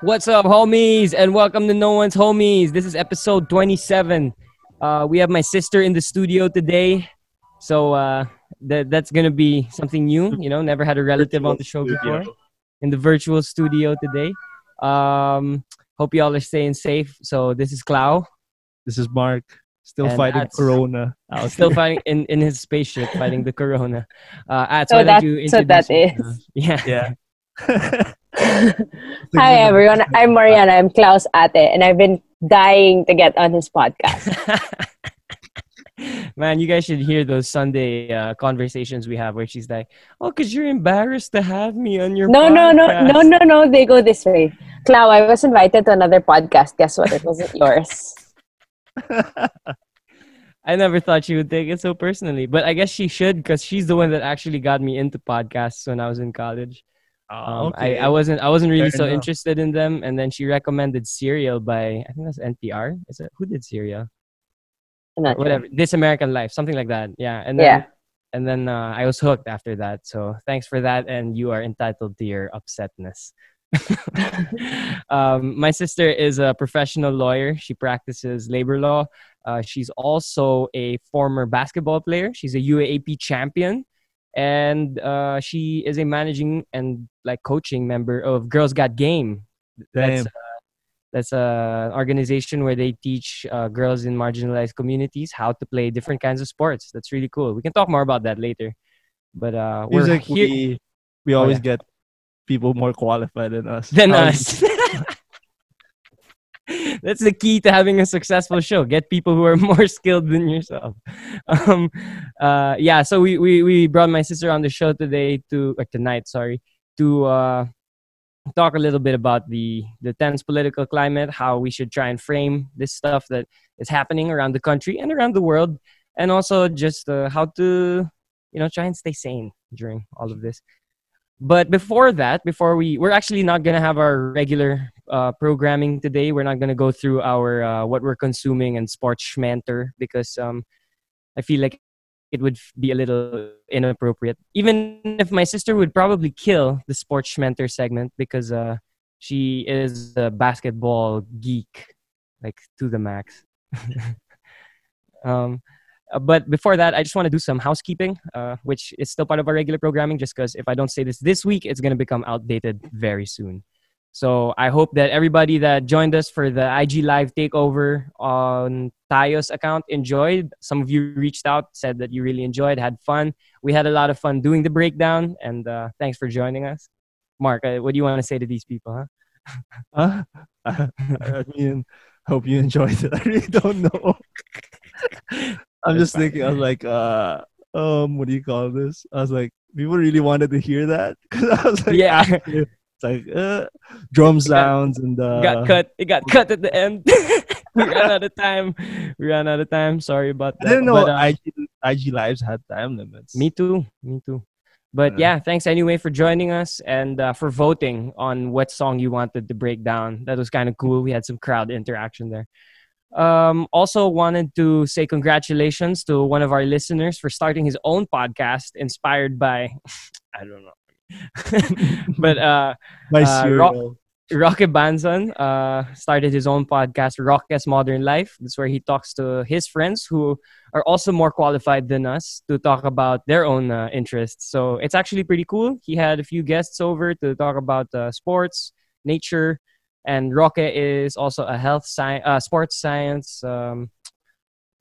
What's up, homies, and welcome to No One's Homies. This is episode 27. Uh, we have my sister in the studio today, so uh, that that's gonna be something new. You know, never had a relative on the show before. In the virtual studio today. Um, hope y'all are staying safe. So this is Clau, This is Mark. Still And fighting that's- Corona. Out still here. fighting in, in his spaceship, fighting the corona. Uh, Ats, So why that- you so that introduce is. yourself? Yeah. Yeah. Hi everyone, I'm Mariana. I'm Clau's Ate, and I've been dying to get on his podcast. Man, you guys should hear those Sunday uh, conversations we have where she's like, "Oh, cause you're embarrassed to have me on your No, no, no, no, no, no. They go this way. Clau, I was invited to another podcast. Guess what? It wasn't yours. I never thought she would take it so personally, but I guess she should because she's the one that actually got me into podcasts when I was in college. Ah, Um, I, I wasn't I wasn't really Fair so enough. interested in them, and then she recommended Serial by I think that's NPR. Is it who did Serial? I'm sure. Whatever, This American Life, something like that. Yeah, and then Yeah. and then uh, I was hooked after that. So thanks for that, and you are entitled to your upsetness. um, my sister is a professional lawyer. She practices labor law. Uh, she's also a former basketball player. She's a UAAP champion, and uh, she is a managing and like coaching member of Girls Got Game. That's uh, that's a organization where they teach uh, girls in marginalized communities how to play different kinds of sports. That's really cool. We can talk more about that later. But uh, we're like here we, we Oh, always yeah. get people more qualified than us. than Um, us. That's the key to having a successful show. Get people who are more skilled than yourself. Um, uh, yeah, so we, we, we brought my sister on the show today to, or tonight, sorry, to uh, talk a little bit about the, the tense political climate, how we should try and frame this stuff that is happening around the country and around the world, and also just uh, how to, you know, try and stay sane during all of this. But before that, before we, we're actually not gonna have our regular uh, programming today. We're not gonna go through our uh, what we're consuming and sports schmanter because um, I feel like it would be a little inappropriate. Even if my sister would probably kill the sports schmanter segment because uh, she is a basketball geek, like to the max. um, but before that, I just want to do some housekeeping, uh, which is still part of our regular programming. Just because if I don't say this this week, it's going to become outdated very soon. So I hope that everybody that joined us for the IG Live takeover on Tayo's account enjoyed. Some of you reached out, said that you really enjoyed, had fun. We had a lot of fun doing the breakdown, and uh, thanks for joining us. Mark, uh, what do you want to say to these people? Huh? Huh? I mean, hope you enjoyed it. I really don't know. I'm just fine. thinking. I was like, uh, um, what do you call this? I was like, people really wanted to hear that because I was like, Yeah. it's like uh, drum sounds and uh, got cut. It got cut at the end. we ran out of time. We ran out of time. Sorry about that. I didn't know But, uh, IG, IG lives had time limits. Me too. Me too. But Yeah. yeah, thanks anyway for joining us and uh, for voting on what song you wanted to break down. That was kind of cool. We had some crowd interaction there. Um, also, wanted to say congratulations to one of our listeners for starting his own podcast inspired by, I don't know. but uh, My uh. Roque Banzan uh, started his own podcast, Roque's Modern Life. That's where he talks to his friends who are also more qualified than us to talk about their own uh, interests. So it's actually pretty cool. He had a few guests over to talk about uh, sports, nature, and Roque is also a health science, uh, sports science um,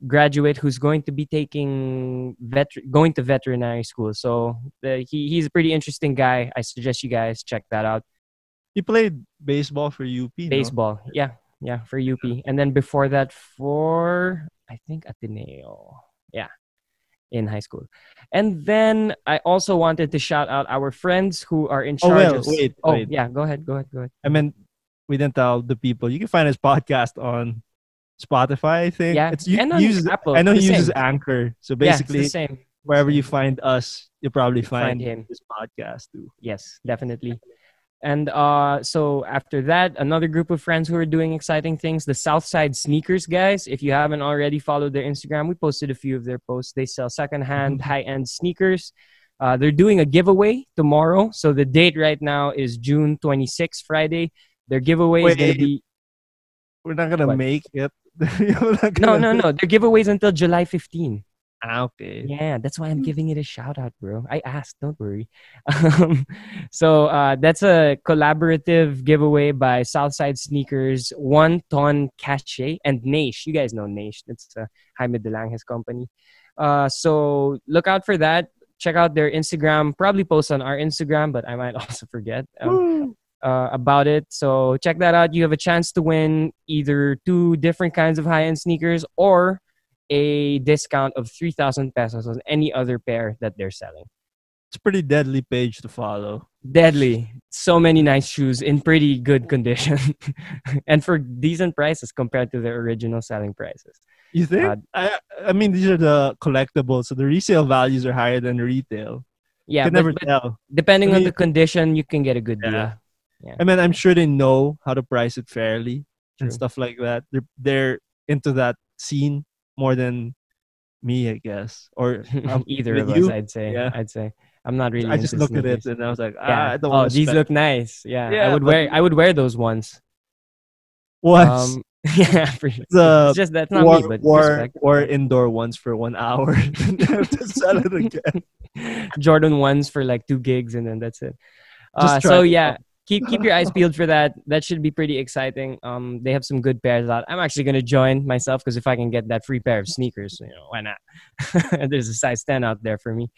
graduate who's going to be taking vet- going to veterinary school. So the, he, he's a pretty interesting guy. I suggest you guys check that out He played baseball for UP. no? baseball yeah yeah for up and then before that for i think ateneo yeah in high school and then i also wanted to shout out our friends who are in Oh, charge well, of wait, oh wait. yeah go ahead go ahead go ahead I mean, we didn't tell the people. You can find his podcast on Spotify. I think. Yeah, It's, you, and on he uses, Apple, I know he uses same. Anchor. So yeah, basically, same wherever you find us, you'll probably Find find, him. this podcast too. yes definitely and uh, so after that another group of friends who are doing exciting things the southside sneakers guys if you haven't already followed their instagram we posted a few of their posts they sell secondhand high-end sneakers Uh, they're doing a giveaway tomorrow. So the date right now is June 26th, Friday. Their giveaway is going to be We're not gonna What? make it. No, gonna- no, no. Their giveaways until July 15. Ah, okay. Yeah, that's why I'm giving it a shout out, bro. I asked, don't worry. Um, so uh, that's a collaborative giveaway by Southside Sneakers, One Ton Cache, and Naish. You guys know Naish. That's uh, Jaime De Lange's company. Uh, so look out for that. Check out their Instagram. Probably post on our Instagram, but I might also forget. Um, Woo. Uh, about it. So check that out. You have a chance to win either two different kinds of high end sneakers or a discount of 3,000 pesos on any other pair that they're selling. It's a pretty deadly page to follow. Deadly. So many nice shoes in pretty good condition and for decent prices compared to their original selling prices. You think? Uh, I I mean, these are the collectibles, so the resale values are higher than the retail. Yeah, you can but, never but tell. depending I on the condition, you can get a good deal. Yeah. I mean, I'm sure they know how to price it fairly True. and stuff like that. They're they're into that scene more than me, I guess. Or um, Either of us, you, I'd say. Yeah. I'd say. I'm not really I just looked at it and I was like, ah, Yeah. I don't oh, these spend look nice. Yeah, yeah I would wear. I would wear those ones. once. Um, yeah, for sure. the it's just that's not war, me, but war, war indoor ones for one hour have to sell it again. Jordan ones for like two gigs, and then that's it. Uh, so yeah. Keep keep your eyes peeled for that. That should be pretty exciting. Um, they have some good pairs out. I'm actually gonna join myself because if I can get that free pair of sneakers, you know, why not? There's a size 10 out there for me.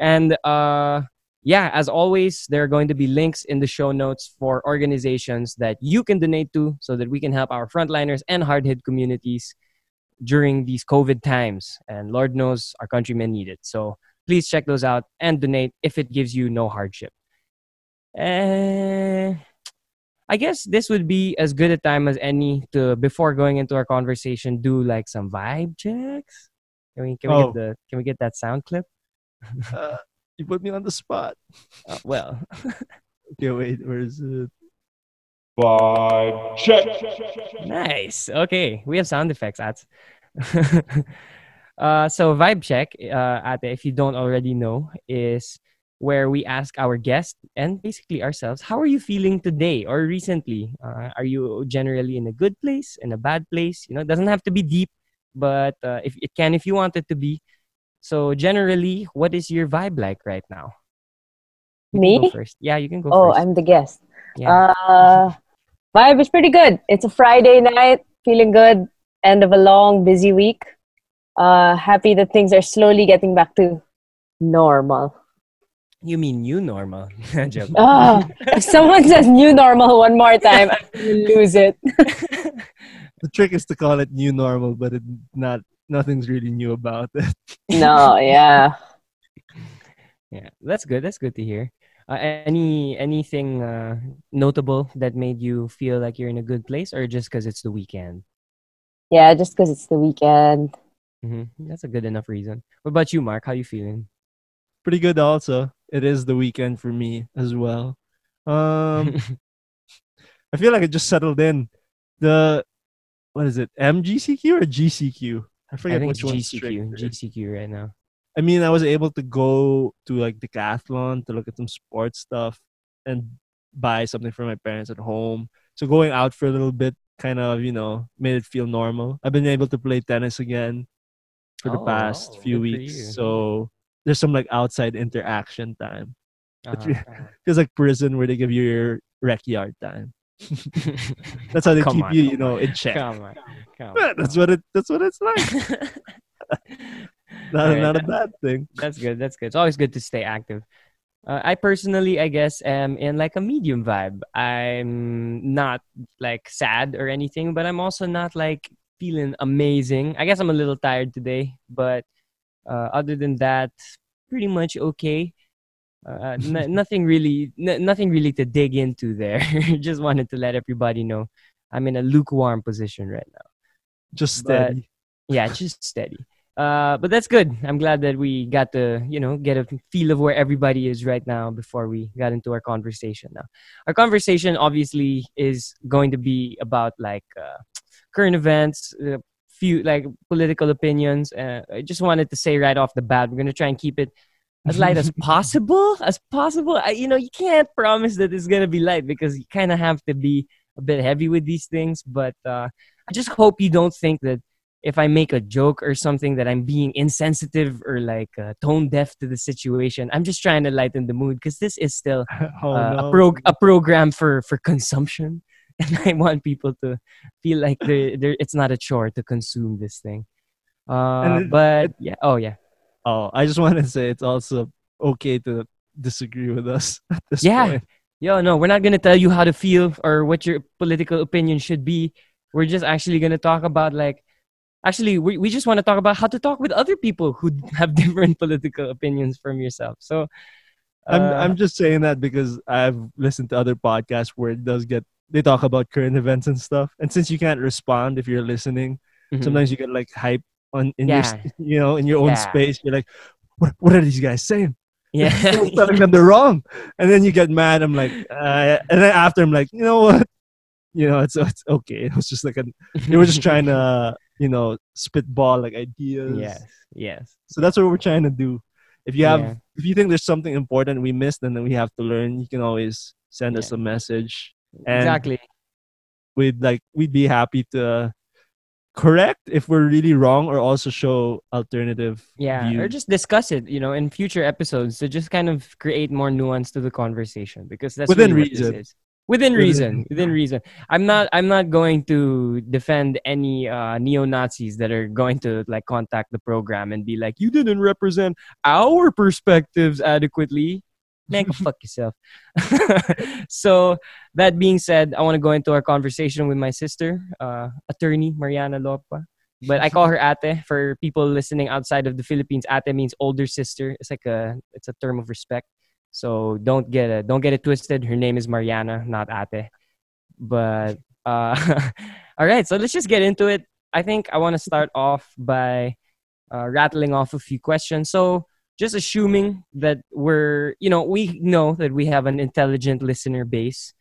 And uh, yeah, as always, there are going to be links in the show notes for organizations that you can donate to so that we can help our frontliners and hard hit communities during these COVID times. And Lord knows our countrymen need it. So please check those out and donate if it gives you no hardship. Uh, I guess this would be as good a time as any to before going into our conversation do like some vibe checks. Can we can we Oh. get the can we get that sound clip? Uh, you put me on the spot. Uh, well, Okay, wait, where is it? Vibe check. nice. Okay, we have sound effects. At uh, so vibe check, uh, Ate, if you don't already know, is where we ask our guest and basically ourselves, how are you feeling today or recently? Uh, are you generally in a good place, in a bad place? You know, it doesn't have to be deep, but uh, if it can, if you want it to be. So generally, what is your vibe like right now? You Me? first. Yeah, you can go Oh, first. I'm the guest. Yeah. Uh, vibe is pretty good. It's a Friday night, feeling good. End of a long, busy week. Uh, happy that things are slowly getting back to normal. You mean new normal? Joke. Ah, if someone says new normal one more time, I will lose it. The trick is to call it new normal, but it not nothing's really new about it. No, yeah. yeah, that's good. That's good to hear. Uh, any anything uh, notable that made you feel like you're in a good place, or just because it's the weekend? Yeah, just because it's the weekend. hmm That's a good enough reason. What about you, Mark? How you feeling? Pretty good also. It is the weekend for me as well. Um I feel like it just settled in. The what is it? MGCQ or GCQ? I I forget think which one's GCQ. GCQ right now. I mean, I was able to go to like Decathlon to look at some sports stuff and buy something for my parents at home. So going out for a little bit kind of, you know, made it feel normal. I've been able to play tennis again for the Oh, past few weeks. So there's some like outside interaction time. It's Uh-huh, Feels like prison where they give you your rec yard time. uh-huh. That's how they Come keep on, you, you know, on, in check. Come on, come Yeah, on. that's what it that's what it's like. Not, Alright, not a bad thing. That's good. That's good. It's always good to stay active. Uh, I personally, I guess, am in like a medium vibe. I'm not like sad or anything, but I'm also not like feeling amazing. I guess I'm a little tired today, but other than that, pretty much okay. Uh, n- nothing really, n- nothing really to dig into there. Just wanted to let everybody know I'm in a lukewarm position right now Just But- steady. yeah just steady uh but that's good i'm glad that we got to you know get a feel of where everybody is right now before we got into our conversation now our conversation obviously is going to be about like uh, current events uh, few like political opinions uh, i just wanted to say right off the bat we're to try and keep it as light as possible, as possible. I, you know, you can't promise that it's gonna be light because you kind of have to be a bit heavy with these things. But uh, I just hope you don't think that if I make a joke or something that I'm being insensitive or like uh, tone deaf to the situation. I'm just trying to lighten the mood because this is still oh, uh, no. a prog- a program for for consumption, and I want people to feel like they they it's not a chore to consume this thing. Uh, it- but yeah, oh yeah, oh, I just want to say it's also okay to disagree with us at this Yeah. point. yo, no, we're not gonna tell you how to feel or what your political opinion should be. We're just actually gonna talk about like. Actually, we, we just want to talk about how to talk with other people who have different political opinions from yourself. So, I'm uh, I'm just saying that because I've listened to other podcasts where it does get they talk about current events and stuff. And since you can't respond if you're listening, mhm. sometimes you get like hype on in your Yeah. s- you know in your own Yeah. space. You're like, what what are these guys saying? yeah, telling them they're wrong, and then you get mad. I'm like, uh, and then after I'm like, you know what? You know, it's it's okay. It was just like a they were just trying to you know spitball like ideas. yes, yes. So that's what we're trying to do. If you have Yeah. if you think there's something important we missed and then we have to learn, you can always send us a message. And exactly. We'd like we'd be happy to correct if we're really wrong or also show alternative Yeah, or just discuss it, you know, in future episodes to just kind of create more nuance to the conversation because that's Within really reason. is. Within Within- reason, within reason. I'm not. I'm not going to defend any uh, neo Nazis that are going to like contact the program and be like, "You didn't represent our perspectives adequately." Man, go fuck yourself. so that being said, I want to go into our conversation with my sister, uh, attorney Mariana Lopa but I call her ate for people listening outside of the Philippines. Ate means older sister. It's like a it's a term of respect. So don't get it don't get it twisted. Her name is Mariana, not ate. But uh, all right, so let's just get into it. I think I want to start off by uh, rattling off a few questions. So just assuming that we're you know we know that we have an intelligent listener base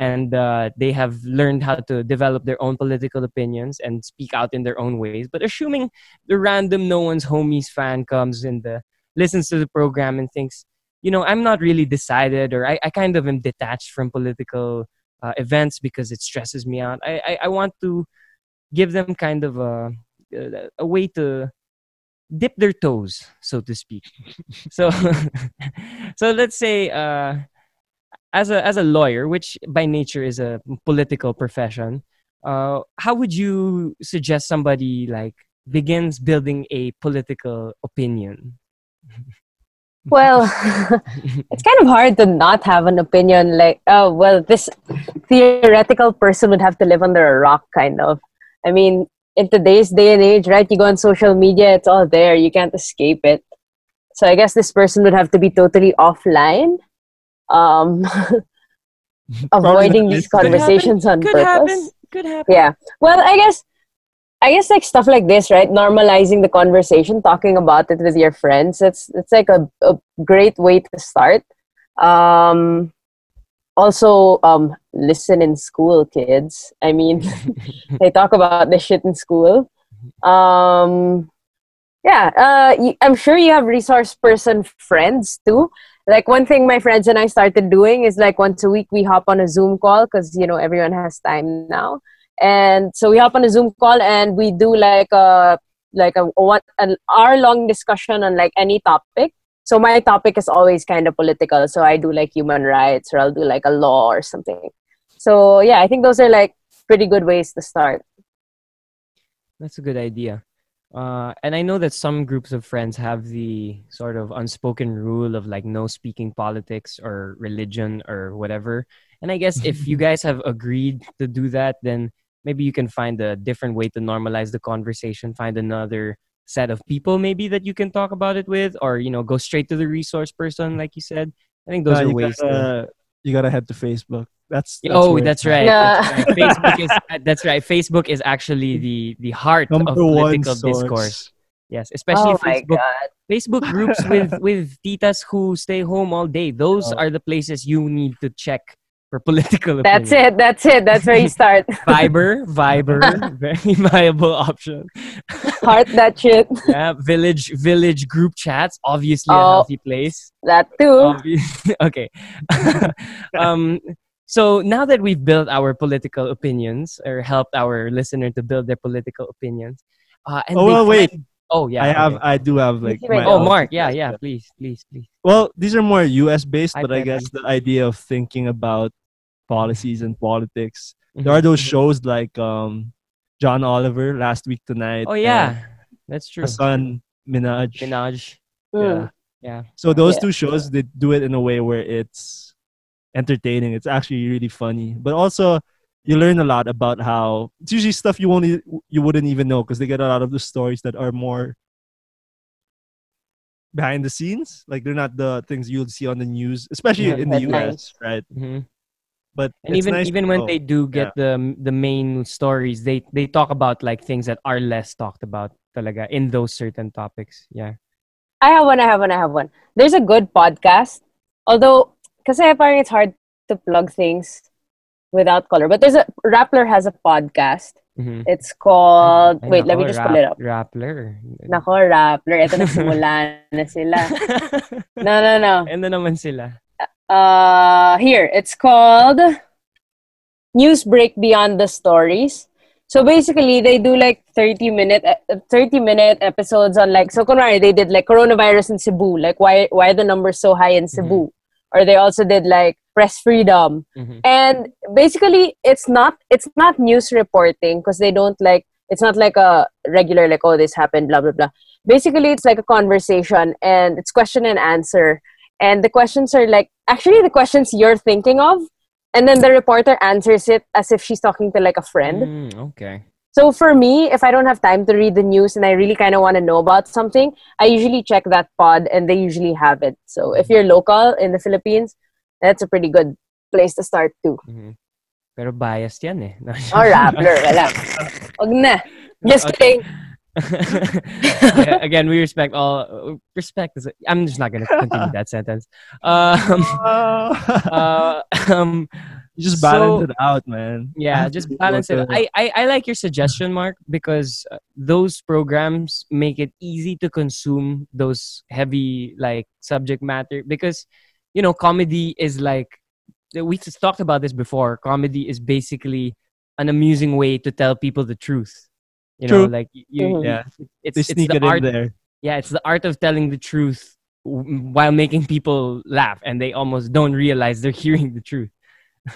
and uh, they have learned how to develop their own political opinions and speak out in their own ways. But assuming the random no one's homies fan comes and uh, listens to the program and thinks, you know, I'm not really decided or I, I kind of am detached from political uh, events because it stresses me out. I, I, I want to give them kind of a, a way to dip their toes, so to speak. so, so let's say, uh, as a as a lawyer, which by nature is a political profession, uh, how would you suggest somebody like begins building a political opinion? Well, it's kind of hard to not have an opinion. Like, oh, well, this theoretical person would have to live under a rock, kind of. I mean, in today's day and age, right? You go on social media, it's all there. You can't escape it. So I guess this person would have to be totally offline, um, avoiding these Could happen. conversations on Could purpose. happen. Could happen. Yeah. Well, I guess I guess like stuff like this, right? Normalizing the conversation, talking about it with your friends. It's it's like a, a great way to start. Um also um listen in school, kids. I mean they talk about this shit in school. Um yeah, uh, I'm sure you have resource person friends too. Like one thing my friends and I started doing is like once a week we hop on a Zoom call because you know everyone has time now, and so we hop on a Zoom call and we do like a like a what an hour long discussion on like any topic. So my topic is always kind of political. So I do like human rights or I'll do like a law or something. So yeah, I think those are like pretty good ways to start. That's a good idea. Uh, and I know that some groups of friends have the sort of unspoken rule of like no speaking politics or religion or whatever. And I guess if you guys have agreed to do that, then maybe you can find a different way to normalize the conversation, find another set of people maybe that you can talk about it with, or you know, go straight to the resource person, like you said. I think those Uh, are you ways gotta, you gotta head to Facebook. That's, that's oh, where that's right. Yeah. That's right. Facebook is uh, that's right. Facebook is actually the the heart Number of political discourse. Yes, especially oh Facebook. Facebook groups with with titas who stay home all day. Those Oh. are the places you need to check for political That's opinion. it. That's it. That's where you start. Viber, Viber, very viable option. Heart that shit. Yeah, village village group chats, obviously a Oh. healthy place. That too. Obvi- okay. um, so now that we've built our political opinions or helped our listener to build their political opinions, uh, and Oh, they well, wait. find- Oh yeah. I have. I do have like. My Oh, Mark. Yeah, yeah. Please, please, please. Well, these are more U.S. based, Hi, but I Pepe. guess the idea of thinking about policies and politics. Mhm. There are those shows like um, John Oliver, Last Week Tonight. Oh yeah, that's true. Hasan Minhaj. Minhaj. Mm. Yeah. Yeah. So those Yeah. two shows, they do it in a way where it's entertaining. It's actually really funny, but also you learn a lot about how it's usually stuff you won't e- you wouldn't even know because they get a lot of the stories that are more behind the scenes. Like they're not the things you'll see on the news, especially Yeah, in the headlines. U.S. Right? hmm But And it's even nice even when know. they do get the the main stories, they they talk about like things that are less talked about talaga in those certain topics. Yeah. I have one. I have one. I have one. There's a good podcast. Although, kasi parang it's hard to plug things without color. But there's a Rappler has a podcast. Mhm. It's called. Ay, wait, let me just rap- pull it up. Rappler. Nako, Rappler. Ito nagsimula na sila. No, no, no. And naman sila. Uh, here it's called News Break Beyond the Stories. So basically, they do like 30 minute uh, 30 minute episodes on like so kunwari, they did like coronavirus in Cebu, like why why are the numbers so high in Cebu? Or they also did like press freedom. Mhm. And basically it's not it's not news reporting because they don't like it's not like a regular like oh this happened blah blah blah. Basically it's like a conversation and it's question and answer and the questions are like actually the questions you're thinking of and then the reporter answers it as if she's talking to like a friend. Mm, okay. so for me if i don't have time to read the news and i really kind of want to know about something i usually check that pod and they usually have it. So if you're local in the philippines that's a pretty good place to start too. Mhm. Pero biased yan eh. or rappler wala. Wag na. Just kidding Yeah, again, we respect all. Respect is. I'm just not gonna continue that sentence. Um, uh, um, just so- balance it out, man. Yeah, just balance it. to- I, I I like your suggestion, Mark, because uh, those programs make it easy to consume those heavy like subject matter. Because you know, comedy is like we just talked about this before. Comedy is basically an amusing way to tell people the truth. You know, True. like you, you Mhm. Yeah, it's they it's sneak the it art in there. yeah it's the art of telling the truth while making people laugh and they almost don't realize they're hearing the truth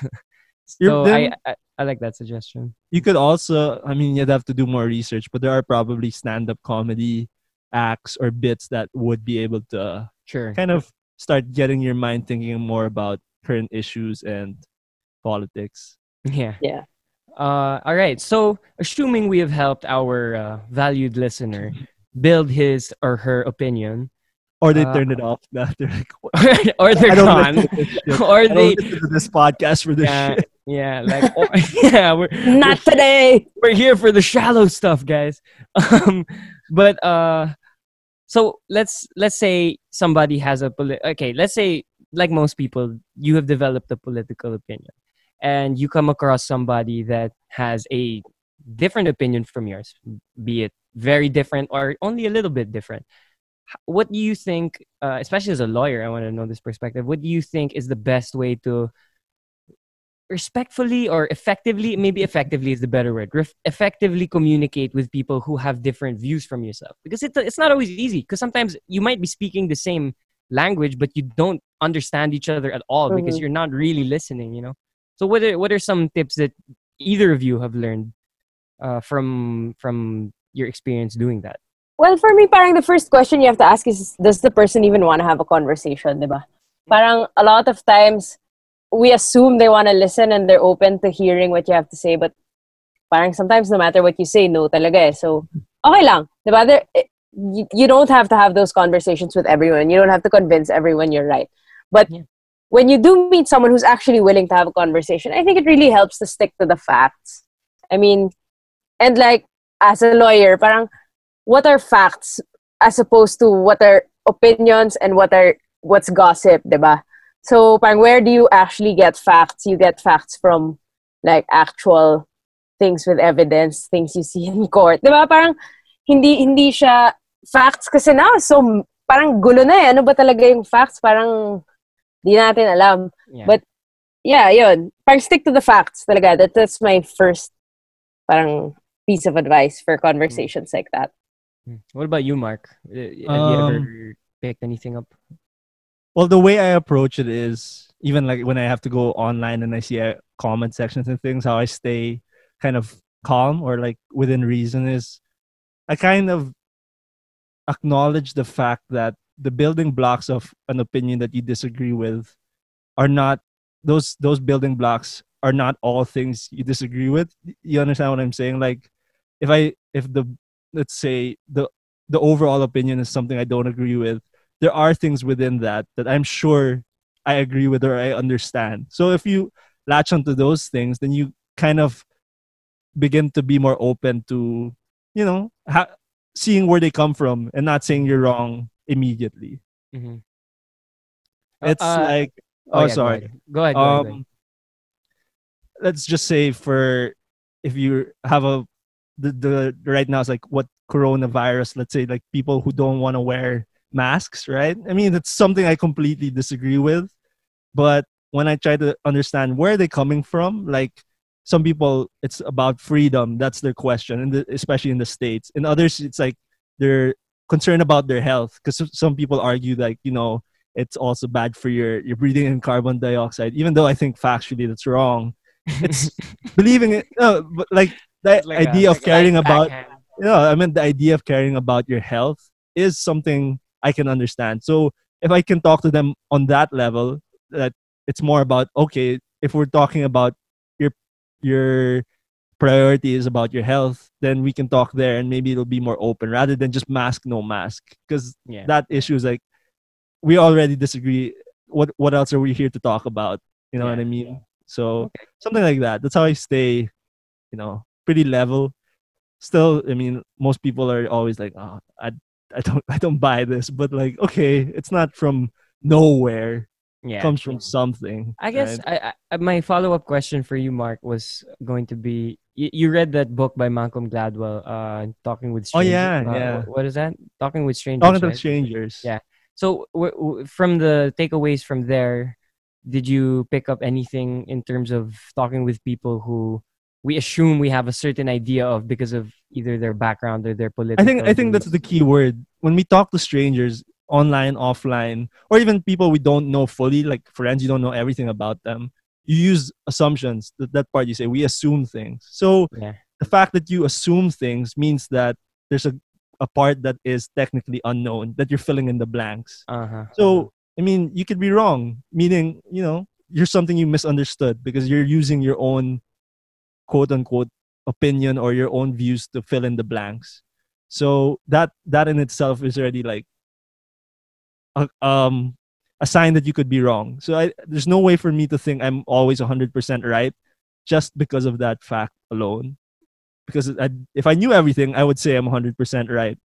so then- I, I i like that suggestion you could also i mean you'd have to do more research but there are probably stand-up comedy acts or bits that would be able to sure kind of start getting your mind thinking more about current issues and politics yeah Yeah. Uh all right. So assuming we have helped our uh, valued listener build his or her opinion or they Uh, turn it off. After like "What? or they're I don't gone. listen to or I don't they listen to this podcast for this yeah, shit. yeah like or, yeah we're, not today. we're here for the shallow stuff guys. Um but uh so let's let's say somebody has a poli- okay let's say like most people you have developed a political opinion and you come across somebody that has a different opinion from yours be it very different or only a little bit different. What do you think uh, especially as a lawyer i want to know this perspective what do you think is the best way to respectfully or effectively maybe effectively is the better word ref- effectively communicate with people who have different views from yourself? Because it, it's not always easy because sometimes you might be speaking the same language but you don't understand each other at all because Mhm. you're not really listening you know so what are, what are some tips that either of you have learned uh, from from your experience doing that Well, for me, parang the first question you have to ask is, does the person even want to have a conversation, di ba? Parang a lot of times, we assume they want to listen and they're open to hearing what you have to say, but parang sometimes no matter what you say, no talaga eh. So, okay lang. Di ba? There, eh, you, you don't have to have those conversations with everyone. You don't have to convince everyone you're right. But Yeah. When you do meet someone who's actually willing to have a conversation, I think it really helps to stick to the facts. I mean, and like, as a lawyer, parang, what are facts as opposed to what are opinions and what are what's gossip, diba? So, parang where do you actually get facts? You get facts from like actual things with evidence, things you see in court. Di ba? Parang hindi hindi siya facts kasi na so parang gulo na eh. Ano ba talaga yung facts? Parang di natin alam. Yeah. But yeah, yun. Parang stick to the facts talaga. That, that's my first parang piece of advice for conversations like that. Hmm. What about you, Mark? Uh, Have you Um, ever picked anything up? Well, the way I approach it is even like when I have to go online and I see uh, comment sections and things, how I stay kind of calm or like within reason is I kind of acknowledge the fact that the building blocks of an opinion that you disagree with are not those those building blocks are not all things you disagree with. You understand what I'm saying? Like if I if the let's say the the overall opinion is something I don't agree with, there are things within that that I'm sure I agree with or I understand. So if you latch onto those things, then you kind of begin to be more open to, you know, ha- seeing where they come from and not saying you're wrong immediately. Mm-hmm. It's like, oh, yeah, go sorry. ahead. Go ahead. Go ahead, go ahead. um, let's just say for if you have a the, the right now it's like what coronavirus let's say like people who don't want to wear masks right i mean it's something i completely disagree with but when i try to understand where they're coming from like some people it's about freedom that's their question and the, especially in the states in others it's like they're concerned about their health because some people argue like you know it's also bad for your your breathing in carbon dioxide even though i think factually that's wrong it's believing it no, but like the like a- idea of like caring about backhand. you know, I mean, the idea of caring about your health is something I can understand. So if I can talk to them on that level, that it's more about okay, if we're talking about your your priority is about your health, then we can talk there, and maybe it'll be more open rather than just mask no mask, because Yeah. that issue is like we already disagree. What what else are we here to talk about? You know what I mean? So Okay. something like that. That's how I stay, you know, pretty level. Still, I mean, most people are always like, "Oh, I, I don't, I don't buy this," but like, okay, it's not from nowhere. Yeah. Comes from something. I guess right? I, I my follow up question for you, Mark, was going to be you, you read that book by Malcolm Gladwell, uh, Talking with Oh, yeah, uh, yeah. What is that? Talking with Strangers. talking to right? strangers. Yeah. So w- w- from the takeaways from there, did you pick up anything in terms of talking with people who we assume we have a certain idea of because of either their background or their political? I think I think that's the key word. When we talk to strangers, online, offline, or even people we don't know fully, like friends, you don't know everything about them. You use assumptions. That, that part you say we assume things. So yeah. the fact that you assume things means that there's a, a part that is technically unknown that you're filling in the blanks. Uh-huh. So I mean, you could be wrong, meaning you know you're something you misunderstood because you're using your own quote unquote opinion or your own views to fill in the blanks. So that that in itself is already like a, um a sign that you could be wrong. So I, there's no way for me to think I'm always 100% right just because of that fact alone. Because I, if I knew everything, I would say I'm 100% right.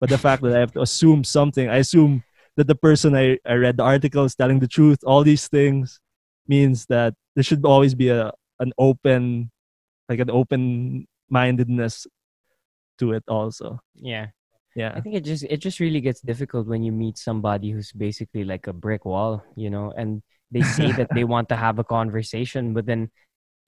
But the fact that I have to assume something, I assume that the person I, I read the article is telling the truth, all these things means that there should always be a an open like an open mindedness to it also. yeah. Yeah. I think it just it just really gets difficult when you meet somebody who's basically like a brick wall, you know, and they say that they want to have a conversation, but then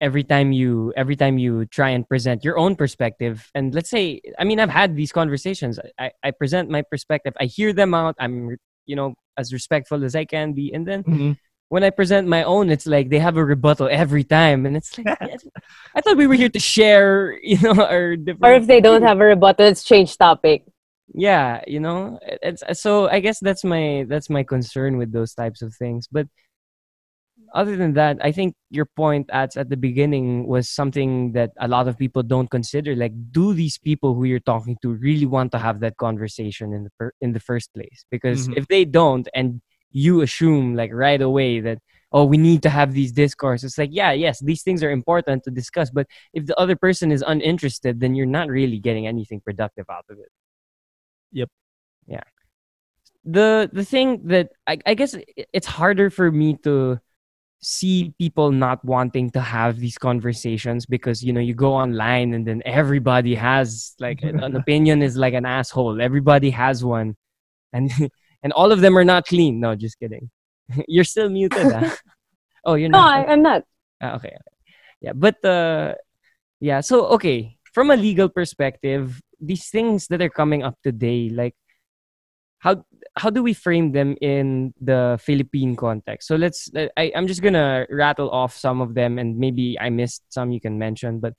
every time you every time you try and present your own perspective, and let's say, I mean, I've had these conversations. I, I present my perspective, I hear them out, I'm you know as respectful as I can be, and then Mhm. when I present my own, it's like they have a rebuttal every time, and it's like I thought we were here to share, you know, our different. Or if they don't have a rebuttal, let's change topic. Yeah you know it's uh, so i guess that's my that's my concern with those types of things but other than that i think your point at at the beginning was something that a lot of people don't consider like do these people who you're talking to really want to have that conversation in the per, in the first place because Mhm. if they don't and you assume like right away that oh we need to have these discourse it's like yeah yes these things are important to discuss but if the other person is uninterested then you're not really getting anything productive out of it the the thing that I, I guess it's harder for me to see people not wanting to have these conversations because you know you go online and then everybody has like an an opinion is like an asshole everybody has one and and all of them are not clean no just kidding you're still muted ah. oh you're No, not I, I'm not. Ah, okay. okay. Yeah, but uh yeah, so okay, from a legal perspective, these things that are coming up today, like how how do we frame them in the Philippine context? So let's I I'm just to rattle off some of them and maybe I missed some you can mention, but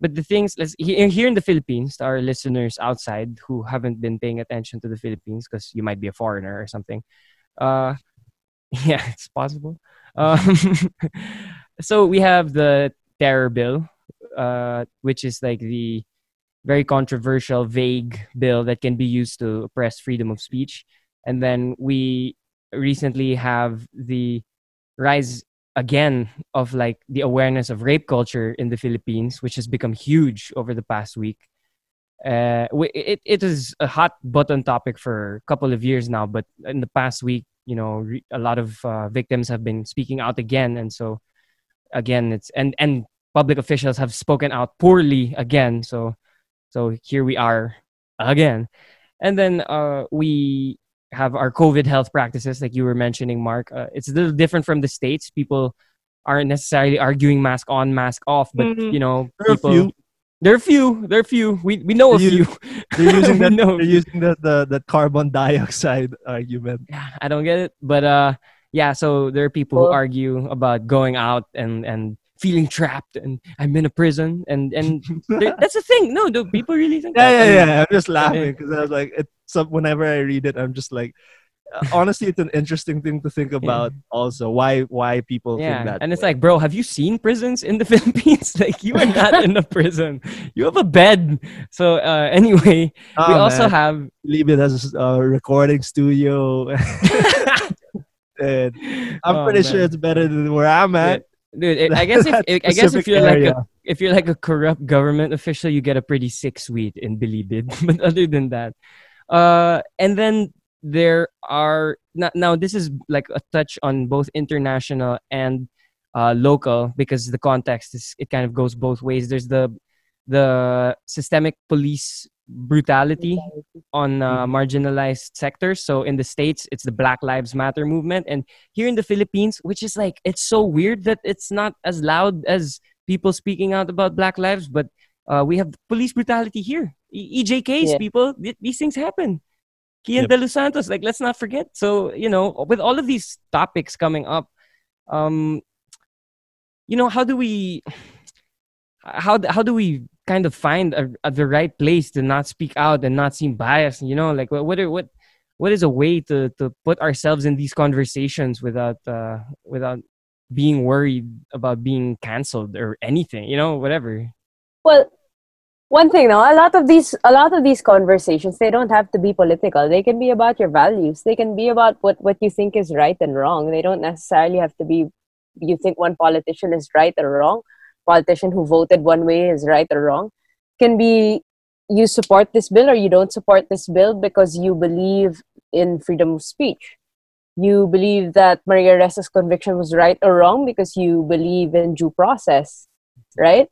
but the things let's here in the Philippines, our listeners outside who haven't been paying attention to the Philippines because you might be a foreigner or something. Uh yeah, it's possible. Um, so we have the terror bill, uh, which is like the very controversial, vague bill that can be used to oppress freedom of speech. And then we recently have the rise again of like the awareness of rape culture in the Philippines, which has become huge over the past week. Uh, it, it is a hot button topic for a couple of years now, but in the past week, you know, a lot of uh, victims have been speaking out again, and so again, it's and and public officials have spoken out poorly again. So so here we are again, and then uh, we have our COVID health practices, like you were mentioning, Mark. Uh, it's a little different from the states. People aren't necessarily arguing mask on, mask off, but Mhm. you know, There are a few. There are few. There are few. We we know a They're few. They're using that. know They're using the, the the carbon dioxide argument. Yeah, I don't get it. But uh yeah, so there are people who argue about going out and and feeling trapped and I'm in a prison and and that's the thing. No, do people really think Yeah, that? yeah, yeah. I'm just laughing because I was like, it's whenever I read it, I'm just like, uh, honestly, it's an interesting thing to think about. Also, why why people Yeah, think that? and it's like, bro, have you seen prisons in the Philippines? like, you are not in a prison. You have a bed. So, uh, anyway, oh, we also have. leave it as a recording studio. and I'm Oh, pretty sure it's better than where I'm at. Dude, it, I guess if That I guess if you're like a if you're like a corrupt government official, you get a pretty sick suite in Bilibid. but other than that, uh, and then there are now, now this is like a touch on both international and uh, local because the context is it kind of goes both ways. There's the the systemic police brutality on uh, marginalized sectors. So in the states, it's the Black Lives Matter movement, and here in the Philippines, which is like it's so weird that it's not as loud as people speaking out about Black lives, but uh, we have police brutality here. E- EJKs, Yeah. people, th- these things happen. Kian Yep. de Los Santos, like let's not forget. So you know, with all of these topics coming up, um, you know, how do we, how how do we kind of find a, a, the right place to not speak out and not seem biased? You know, like what what are, what what is a way to to put ourselves in these conversations without uh without being worried about being canceled or anything? You know, whatever. Well, one thing now, a lot of these a lot of these conversations they don't have to be political. They can be about your values. They can be about what what you think is right and wrong. They don't necessarily have to be you think one politician is right or wrong. Politician who voted one way is right or wrong. Can be you support this bill or you don't support this bill because you believe in freedom of speech. You believe that Maria Ressa's conviction was right or wrong because you believe in due process, right?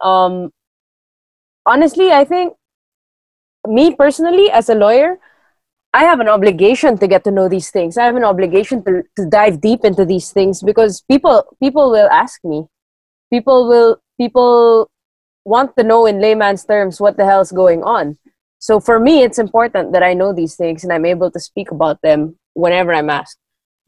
Um, honestly, I think me personally, as a lawyer, I have an obligation to get to know these things. I have an obligation to, to dive deep into these things because people people will ask me. People will people want to know in layman's terms what the hell is going on. So for me, it's important that I know these things and I'm able to speak about them whenever I'm asked.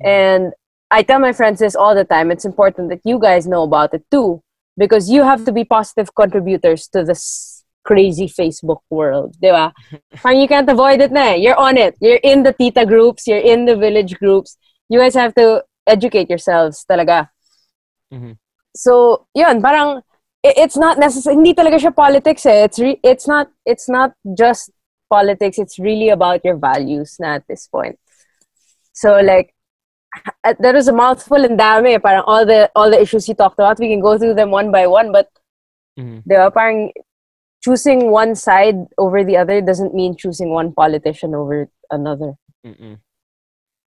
And I tell my friends this all the time. It's important that you guys know about it too because you have to be positive contributors to this crazy Facebook world, di ba? Parang you can't avoid it na eh. You're on it. You're in the tita groups. You're in the village groups. You guys have to educate yourselves talaga. Mhm. So, yun, parang it's not necessary hindi talaga siya politics eh. It's re- it's not it's not just politics. It's really about your values na at this point. So like there is a mouthful and dami eh. parang all the all the issues you talked about we can go through them one by one but Mhm. ba, parang choosing one side over the other doesn't mean choosing one politician over another Mm-mm.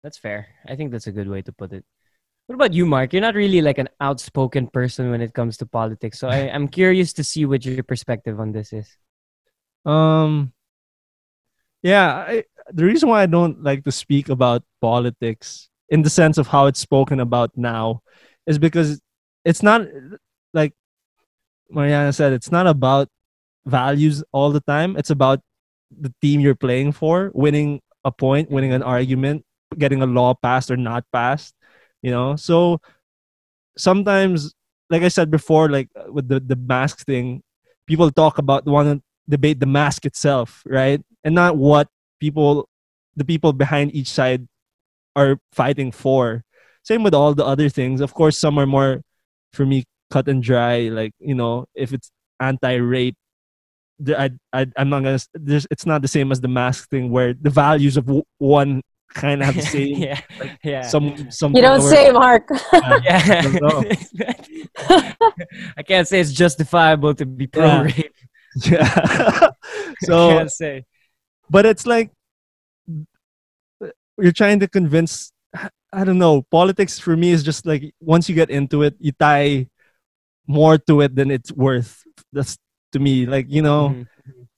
That's fair. I think that's a good way to put it. What about you, Mark? You're not really like an outspoken person when it comes to politics. So I, I'm curious to see what your perspective on this is. Um, yeah, I, the reason why I don't like to speak about politics in the sense of how it's spoken about now is because it's not like Mariana said, it's not about values all the time. It's about the team you're playing for, winning a point, winning an argument, getting a law passed or not passed. You know, so sometimes, like I said before, like uh, with the the mask thing, people talk about want to debate the mask itself, right, and not what people, the people behind each side, are fighting for. Same with all the other things. Of course, some are more, for me, cut and dry. Like you know, if it's anti-rape I, I I'm not gonna. it's not the same as the mask thing where the values of one kind of have the same. yeah, yeah. Some some. You don't say, Mark. yeah. don't. I can't say it's justifiable to be pro Yeah. rape. Yeah. I so, can't say. but it's like you're trying to convince. I don't know. Politics for me is just like once you get into it, you tie more to it than it's worth. That's to me. Like you know. Mhm.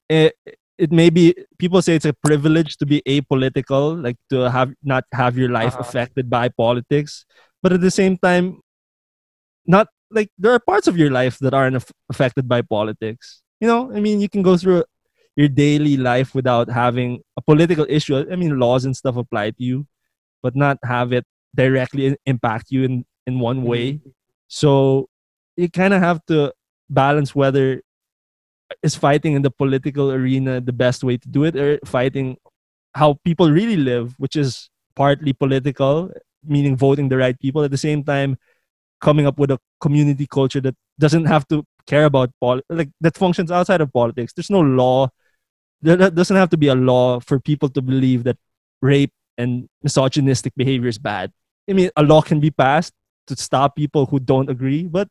it it may be people say it's a privilege to be apolitical like to have not have your life Uh-huh. affected by politics. But at the same time not like there are parts of your life that aren't aff- affected by politics. You know i mean you can go through your daily life without having a political issue. I mean laws and stuff apply to you but not have it directly impact you in in one way. So you kind of have to balance whether is fighting in the political arena the best way to do it or fighting how people really live which is partly political meaning voting the right people at the same time coming up with a community culture that doesn't have to care about pol- like that functions outside of politics. There's no law there doesn't have to be a law for people to believe that rape and misogynistic behavior is bad. I mean a law can be passed to stop people who don't agree but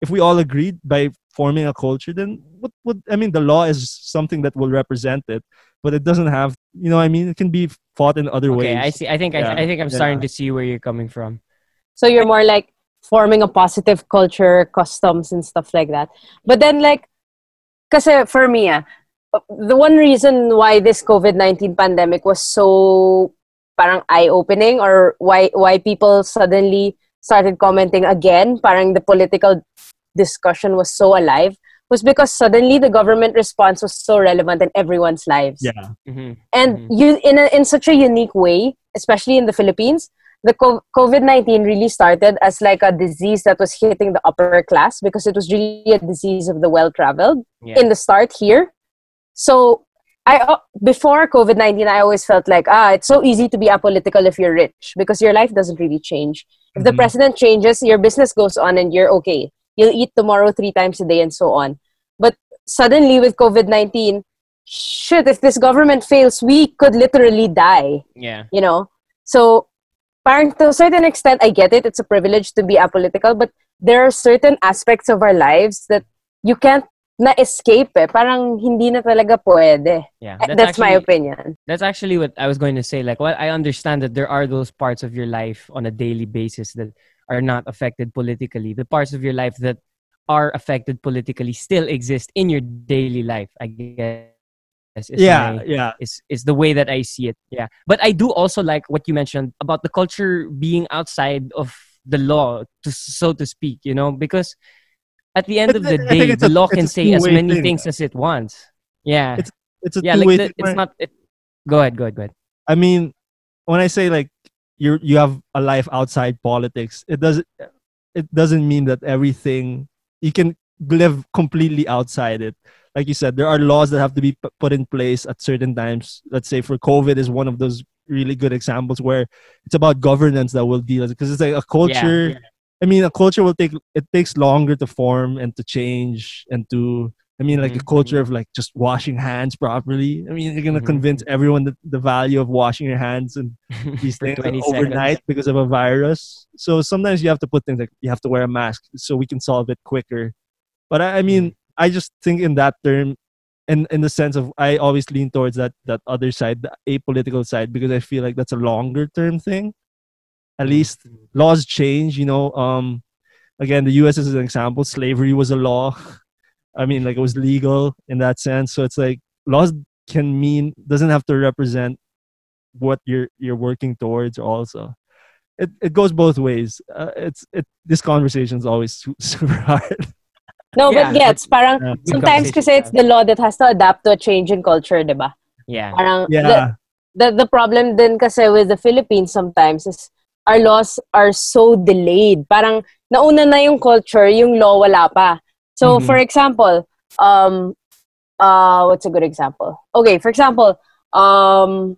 if we all agreed by forming a culture, then what would I mean? The law is something that will represent it, but it doesn't have. You know, what I mean, it can be fought in other Okay, ways. I see. I think Yeah. I, I think I'm Yeah. starting to see where you're coming from. So you're more like forming a positive culture, customs and stuff like that. But then like, kasi for me, ah, the one reason why this COVID-19 pandemic was so parang eye-opening or why why people suddenly started commenting again, parang the political discussion was so alive. Was because suddenly the government response was so relevant in everyone's lives. Yeah, hmm and Mhm. you in a, in such a unique way especially in the philippines the co- covid-19 really started as like a disease that was hitting the upper class because it was really a disease of the well-traveled Yeah. in the start here. So i uh, before covid-19 i always felt like ah it's so easy to be apolitical if you're rich because your life doesn't really change. If the Mhm. president changes your business goes on and you're okay. You'll eat tomorrow three times a day and so on. But suddenly with covid-19 shit if this government fails we could literally die yeah. you know? So parang to a certain extent i get it. It's a privilege to be apolitical but there are certain aspects of our lives that you can't na escape eh. parang hindi na talaga pwede Yeah. Eh, that's, my opinion That's actually what I was going to say. Like, well, I understand that there are those parts of your life on a daily basis that are not affected politically. The parts of your life that are affected politically still exist in your daily life. I guess. is yeah, my- yeah. is is the way that I see it. Yeah. But I do also like what you mentioned about the culture being outside of the law, to so to speak. You know, because at the end of the I day, the law can say as many thing. things as it wants. Yeah. It's- It's a yeah. two Like the, thing. it's not. It, go ahead. Go ahead. Go ahead. I mean, when I say like you you have a life outside politics, it doesn't it doesn't mean that everything you can live completely outside it. Like you said, there are laws that have to be p- put in place at certain times. Let's say for COVID is one of those really good examples where it's about governance that will deal with because it's like a culture. I mean, a culture will take it takes longer to form and to change and to. I mean, like a Mhm, culture of like just washing hands properly. I mean, you're gonna Mhm. convince everyone that the value of washing your hands and these things 20 overnight seconds. because of a virus. So sometimes you have to put things like you have to wear a mask so we can solve it quicker. But I, I mean, Mm. I just think in that term, and in the sense of I always lean towards that that other side, the apolitical side, because I feel like that's a longer term thing. At least laws change, you know. Um, again, the U.S. is an example. Slavery was a law. I mean, like it was legal in that sense. So it's like laws can mean doesn't have to represent what you're you're working towards. Also, it it goes both ways. Uh, it's it this conversation is always super hard. No, Yeah, but gets, parang Yeah. Sometimes kasi conversation, it's the law that has to adapt to a change in culture, di ba? Yeah. Parang the, Yeah, the, the problem din kasi with the Philippines sometimes is our laws are so delayed. Parang nauna na yung culture, yung law wala pa. So, Mhm. for example, um, uh, what's a good example? Okay, for example, um,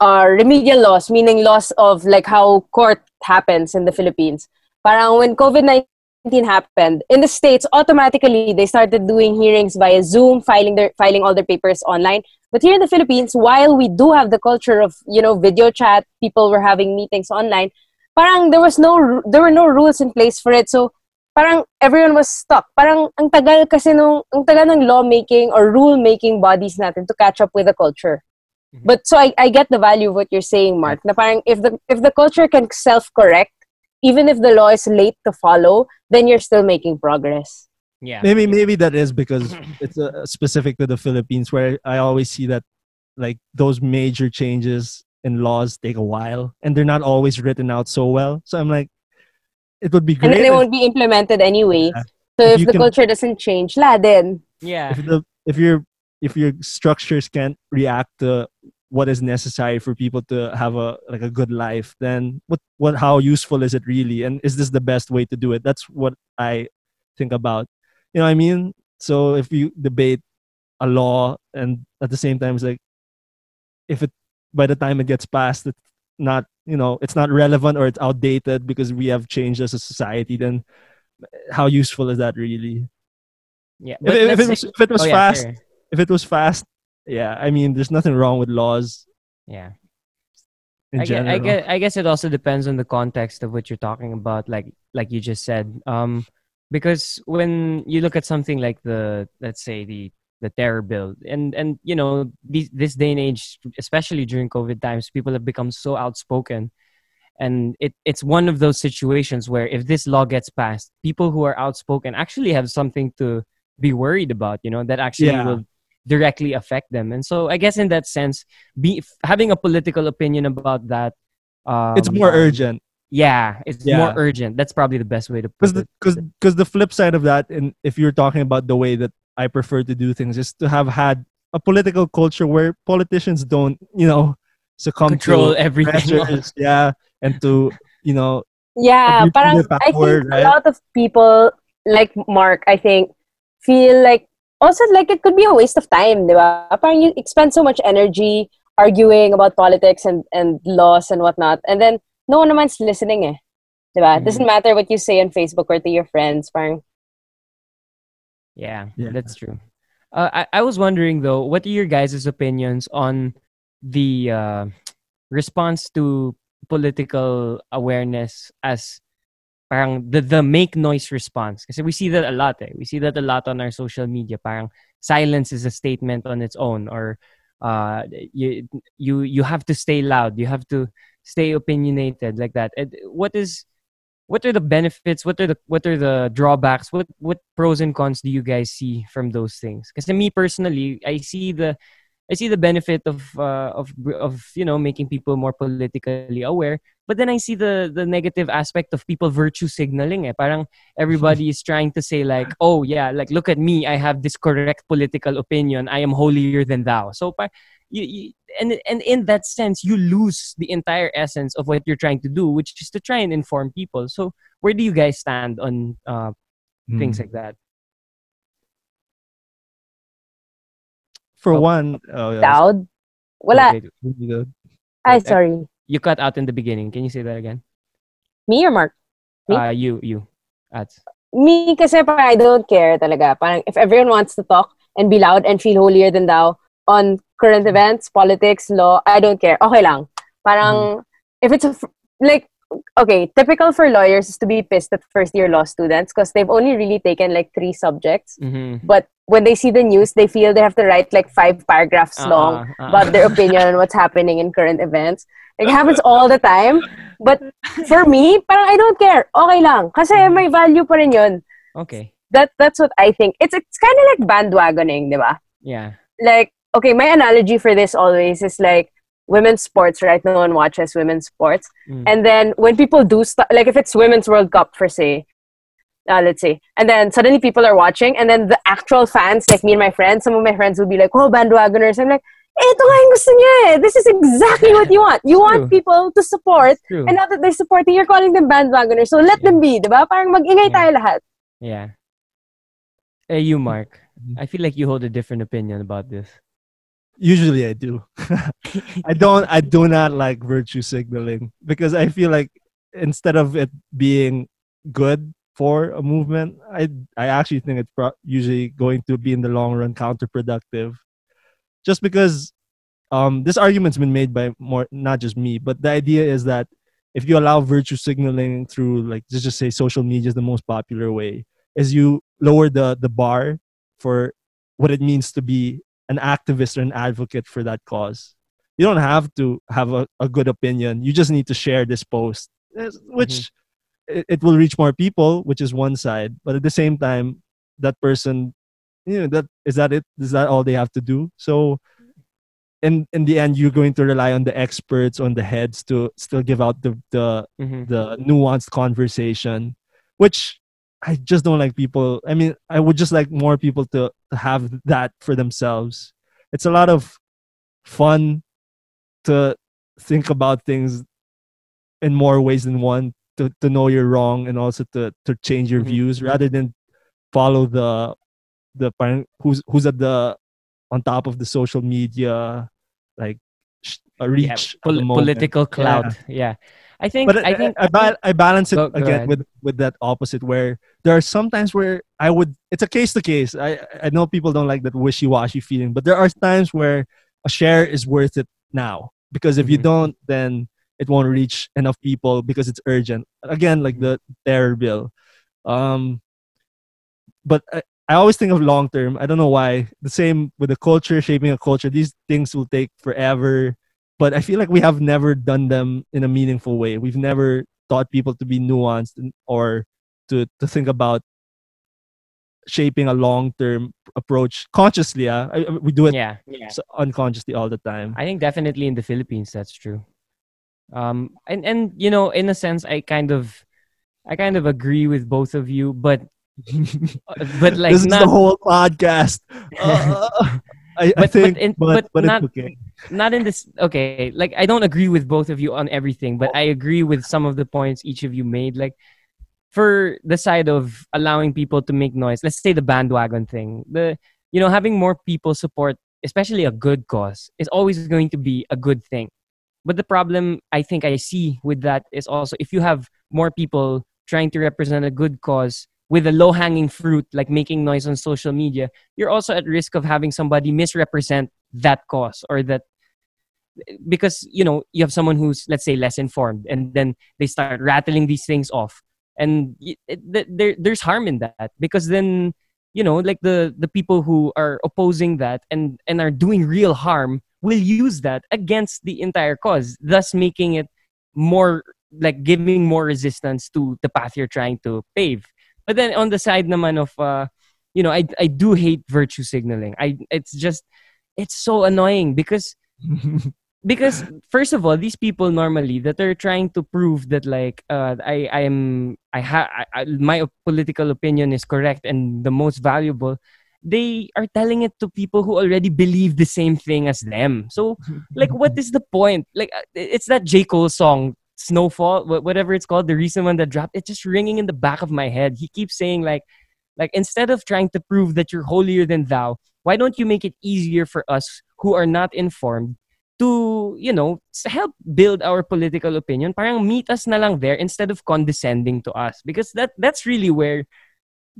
uh, remedial laws, meaning laws of like how court happens in the Philippines. Parang when COVID-19 happened, in the States, automatically they started doing hearings via Zoom, filing their filing all their papers online. But here in the Philippines, while we do have the culture of, you know, video chat, people were having meetings online, parang there was no there were no rules in place for it. So parang everyone was stuck. Parang ang tagal kasi nung ang tagal ng lawmaking or rule making bodies natin to catch up with the culture. Mhm. But so I, I get the value of what you're saying, Mark. Na parang if the if the culture can self correct, even if the law is late to follow, then you're still making progress. Yeah. maybe maybe that is because it's uh, specific to the Philippines, where I always see that like those major changes in laws take a while, and they're not always written out so well. So I'm like, it would be And great then they if, won't be implemented anyway. Yeah. So If if, the can- culture doesn't change, la then. Yeah. if the if your if your structures can't react to what is necessary for people to have a like a good life then what what how useful is it really? And is this the best way to do it? That's what i think about. You know what i mean? So if you debate a law and at the same time it's like if it by the time it gets passed it's not you know it's not relevant or it's outdated because we have changed as a society then how useful is that really? Yeah. if, if, it was, if it was oh, fast if it was fast, yeah, I mean, there's nothing wrong with laws Yeah. in I, general. I get I guess it also depends on the context of what you're talking about like like you just said um because when you look at something like the let's say the the terror bill and and you know these, this day and age especially during covid times people have become so outspoken and it it's one of those situations where if this law gets passed people who are outspoken actually have something to be worried about you know that actually Yeah. will directly affect them. And so i guess in that sense be having a political opinion about that um, it's more urgent. Yeah it's Yeah. more urgent. That's probably the best way to because put the it. because because the flip side of that, and if you're talking about the way that I prefer to do things, is to have had a political culture where politicians don't, you know, succumb control to everything. pressures, yeah, and to you know, Yeah, but I power, think right? a lot of people like Mark, I think, feel like also like it could be a waste of time, di ba? Parang you expend so much energy arguing about politics and, and laws and whatnot, and then no one naman's listening eh. Di ba? It Mm-hmm. doesn't matter what you say on Facebook or to your friends. Parang, Yeah, Yeah. that's true. Uh, I, I was wondering though, what are your guys' opinions on the uh, response to political awareness as parang the, the make noise response? Because we see that a lot. Eh. We see that a lot on our social media. Parang silence is a statement on its own, or uh, you you you have to stay loud. You have to stay opinionated like that. And what is what are the benefits what are the what are the drawbacks what what pros and cons do you guys see from those things because to me personally i see the i see the benefit of uh, of of you know making people more politically aware but then i see the the negative aspect of people virtue signaling eh. parang everybody is trying to say like oh yeah like look at me i have this correct political opinion i am holier than thou so pa- you, you and and in that sense you lose the entire essence of what you're trying to do which is to try and inform people so where do you guys stand on uh, things hmm. like that for Oh. one, oh yeah, loud? Wala. Okay, really good. Sorry. You cut out in the beginning can you say that again Me or Mark? Me? uh you you ads Me kasi parang I don't care talaga. Parang if everyone wants to talk and be loud and feel holier than thou on current events, politics, law, I don't care. Okay lang. Parang if it's a, like okay, typical for lawyers is to be pissed at first year law students because they've only really taken like three subjects. mm-hmm. But when they see the news, they feel they have to write like five paragraphs Uh-uh, long uh-uh. about their opinion on what's happening in current events. It happens all the time. But for me, parang I don't care. Okay lang. Kasi mm. may value pa rin yun. Okay. That, that's what I think. It's, it's kind of like bandwagoning, di ba? Yeah. like okay my analogy for this always is like women's sports right no one watches women's sports Mm. and then when people do stuff like if it's women's world cup for say uh, let's say and then suddenly people are watching and then the actual fans like me and my friends some of my friends will be like oh bandwagoners i'm like eh, ito nga yung gusto niya eh. This is exactly what you want. You want people to support and now that they're supporting, you're calling them bandwagoners. So let them be, di ba? Parang mag-ingay Yeah. tayo lahat. Yeah. Hey, you, Mark. Mhm. I feel like you hold a different opinion about this. Usually I do. I don't I do not like virtue signaling because I feel like instead of it being good for a movement, I I actually think it's pro- usually going to be in the long run counterproductive. Just because um this argument's been made by more not just me, but the idea is that if you allow virtue signaling through like let's just say social media is the most popular way, is you lower the the bar for what it means to be an activist or an advocate for that cause. You don't have to have a, a good opinion. You just need to share this post, eh, which it, it will reach more people, which is one side. But at the same time, that person, you know, that is that it? Is that all they have to do? So, in in the end, you're going to rely on the experts, on the heads to still give out the the Mhm. the nuanced conversation, which I just don't like people. I mean, I would just like more people to, to have that for themselves. It's a lot of fun to think about things in more ways than one, to, to know you're wrong and also to, to change your Mhm. views rather than follow the the who's who's at the on top of the social media like uh, reach Yeah, pol- political cloud Yeah. I think But I think I, ba- I balance it Go- go again ahead. with with that opposite where there are some times where I would it's a case to case. I I know people don't like that wishy washy feeling, but there are times where a share is worth it now because if you Mhm. don't, then it won't reach enough people because it's urgent. Again, like the terror bill. Um, but I, I always think of long term. I don't know why. The same with the culture, shaping a culture. These things will take forever but I feel like we have never done them in a meaningful way. We've never taught people to be nuanced or to to think about shaping a long term approach consciously. Yeah, I, I- we do it yeah, yeah. unconsciously all the time. I think definitely in the Philippines that's true. Um and and you know in a sense I kind of I kind of agree with both of you but but like this is not the whole podcast. Uh, I, I But- but think, in- but, but but, not- it's okay. not in this okay like i don't agree with both of you on everything but i agree with some of the points each of you made like for the side of allowing people to make noise let's say the bandwagon thing the you know having more people support especially a good cause is always going to be a good thing but the problem i think i see with that is also if you have more people trying to represent a good cause with a low hanging fruit like making noise on social media you're also at risk of having somebody misrepresent that cause or that because you know you have someone who's let's say less informed and then they start rattling these things off. And there, there's harm in that because then you know like the the people who are opposing that and and are doing real harm will use that against the entire cause thus making it more like giving more resistance to the path you're trying to pave. But then on the side naman of uh you know i i do hate virtue signaling. I it's just it's so annoying because because first of all these people normally that are trying to prove that like uh, i i am i have my political opinion is correct and the most valuable they are telling it to people who already believe the same thing as them. So like what is the point? Like uh, it's that j. Cole song snowfall whatever it's called the recent one that dropped it's just ringing in the back of my head. He keeps saying like like instead of trying to prove that you're holier than thou why don't you make it easier for us who are not informed to you know help build our political opinion? Parang meet us na lang there instead of condescending to us. Because that that's really where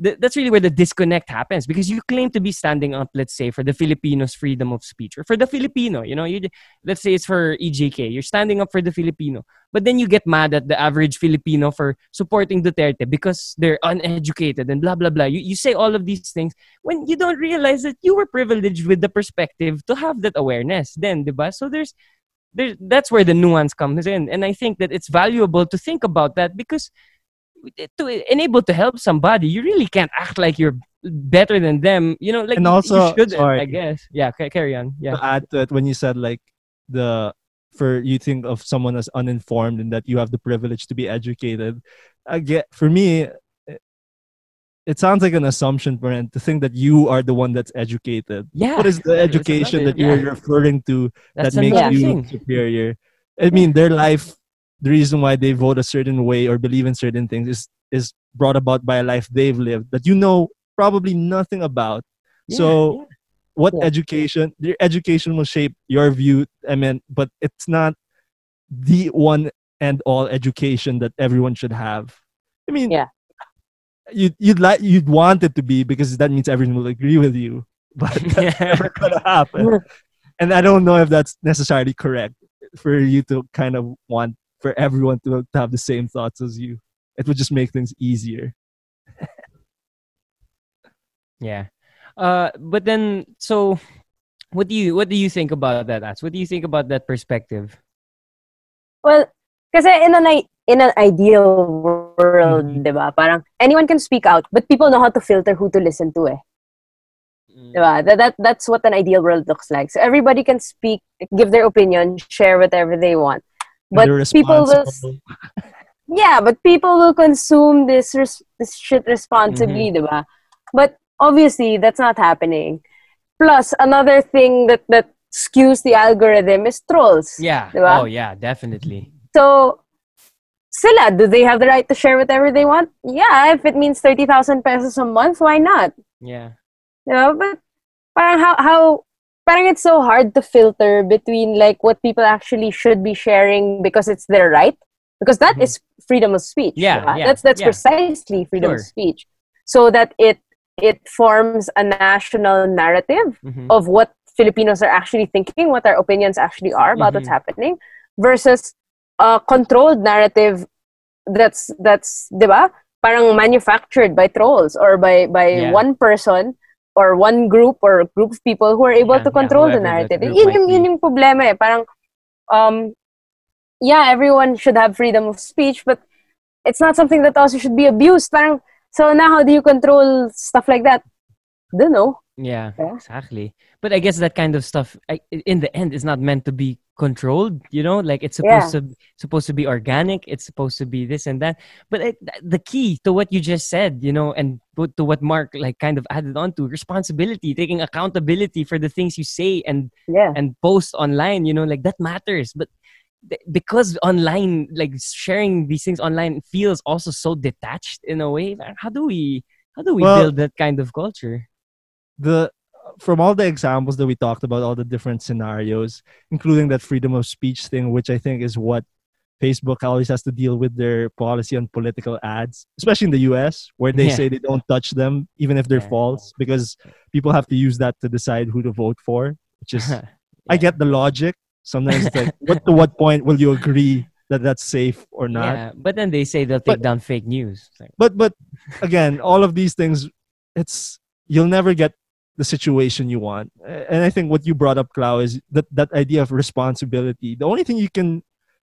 th- that's really where the disconnect happens because you claim to be standing up, let's say, for the Filipinos' freedom of speech or for the Filipino. You know, you let's say it's for EJK. You're standing up for the Filipino, but then you get mad at the average Filipino for supporting Duterte because they're uneducated and blah blah blah. You you say all of these things when you don't realize that you were privileged with the perspective to have that awareness. Then, diba? So there's there, that's where the nuance comes in. And I think that it's valuable to think about that because to enable to help somebody, you really can't act like you're better than them. You know, like And also- you should, sorry. I guess. Yeah, carry on. Yeah. to add to it when you said like the for you think of someone as uninformed and that you have the privilege to be educated i get for me it- it sounds like an assumption Brent, to think that you are the one that's educated Yeah. what is the education that you're yeah. referring to That's that makes you thing. superior i mean their life the reason why they vote a certain way or believe in certain things is is brought about by a life they've lived that you know probably nothing about Yeah, so yeah. what Yeah. education your education will shape your view i mean but it's not the one and all education that everyone should have i mean Yeah. you'd, you'd like you'd want it to be because that means everyone will agree with you but that's Yeah. never gonna happen and i don't know if that's necessarily correct for you to kind of want for everyone to, to have the same thoughts as you it would just make things easier Yeah. Uh, but then, so what do you what do you think about that? As what do you think about that perspective? Well, because in an, in an ideal world, Mhm. di ba, parang anyone can speak out, but people know how to filter who to listen to eh. Di ba? That, that, that's what an ideal world looks like. So everybody can speak, give their opinion, share whatever they want. But people will, yeah, but people will consume this, res- this shit responsibly, di ba? But obviously, that's not happening. Plus, another thing that, that skews the algorithm is trolls. Yeah. Diba? Oh yeah, definitely. So, sila, do they have the right to share whatever they want? Yeah, if it means 30,000 pesos a month, why not? Yeah. Diba? But parang how, how, parang it's so hard to filter between like what people actually should be sharing because it's their right. Because that Mhm. is freedom of speech. Yeah, yeah, That's, that's yeah. precisely freedom Sure. of speech. So that it, it forms a national narrative Mhm. of what Filipinos are actually thinking, what our opinions actually are about what's Mhm. happening, versus a controlled narrative that's that's diba parang manufactured by trolls or by by Yeah. one person or one group or a group of people who are able Yeah, to yeah, control the narrative. Yun yung, yun yung problema eh. Parang, um, yeah, everyone should have freedom of speech, but it's not something that also should be abused. Parang, so now how do you control stuff like that? I Don't know. Yeah, Yeah. exactly. But I guess that kind of stuff, I, in the end, is not meant to be controlled. You know, like it's supposed to supposed to be organic. It's supposed to be this and that. But it, the key to what you just said, you know, and to to what Mark like kind of added on to responsibility, taking accountability for the things you say and Yeah. and post online. You know, like that matters. But th- because online, like sharing these things online, feels also so detached in a way. How do we how do we Well- build that kind of culture? The from all the examples that we talked about, all the different scenarios, including that freedom of speech thing, which I think is what Facebook always has to deal with their policy on political ads, especially in the US, where they Yeah. say they don't touch them, even if they're Yeah. false, because people have to use that to decide who to vote for, which is, I get the logic. Sometimes it's like, what to what point will you agree that that's safe or not? Yeah, but then they say they'll But- take down fake news. But but again all of these things it's you'll never get the situation you want. And i think what you brought up Clau, is that that idea of responsibility. The only thing you can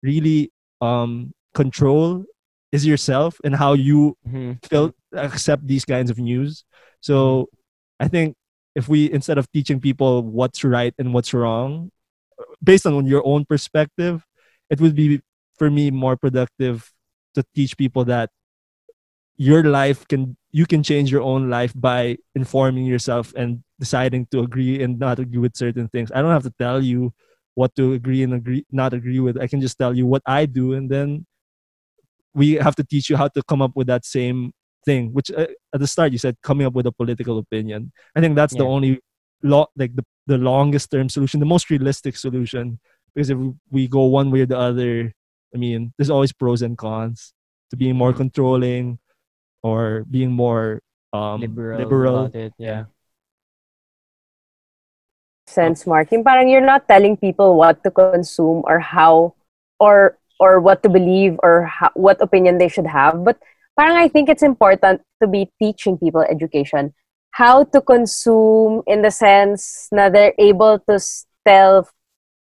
really um control is yourself and how you mhm. feel accept these kinds of news. So i think if we instead of teaching people what's right and what's wrong based on your own perspective it would be for me more productive to teach people that your life can you can change your own life by informing yourself and deciding to agree and not agree with certain things. I don't have to tell you what to agree and agree not agree with. I can just tell you what i do and then we have to teach you how to come up with that same thing which uh, at the start you said coming up with a political opinion. I think that's the only lo- like the, the longest term solution the most realistic solution. Because if we go one way or the other i mean there's always pros and cons to being more controlling or being more um liberal, liberal. about it. Yeah. sense, Mark. Yung parang you're not telling people what to consume or how or or what to believe or how, what opinion they should have. But parang I think it's important to be teaching people education how to consume in the sense na they're able to tell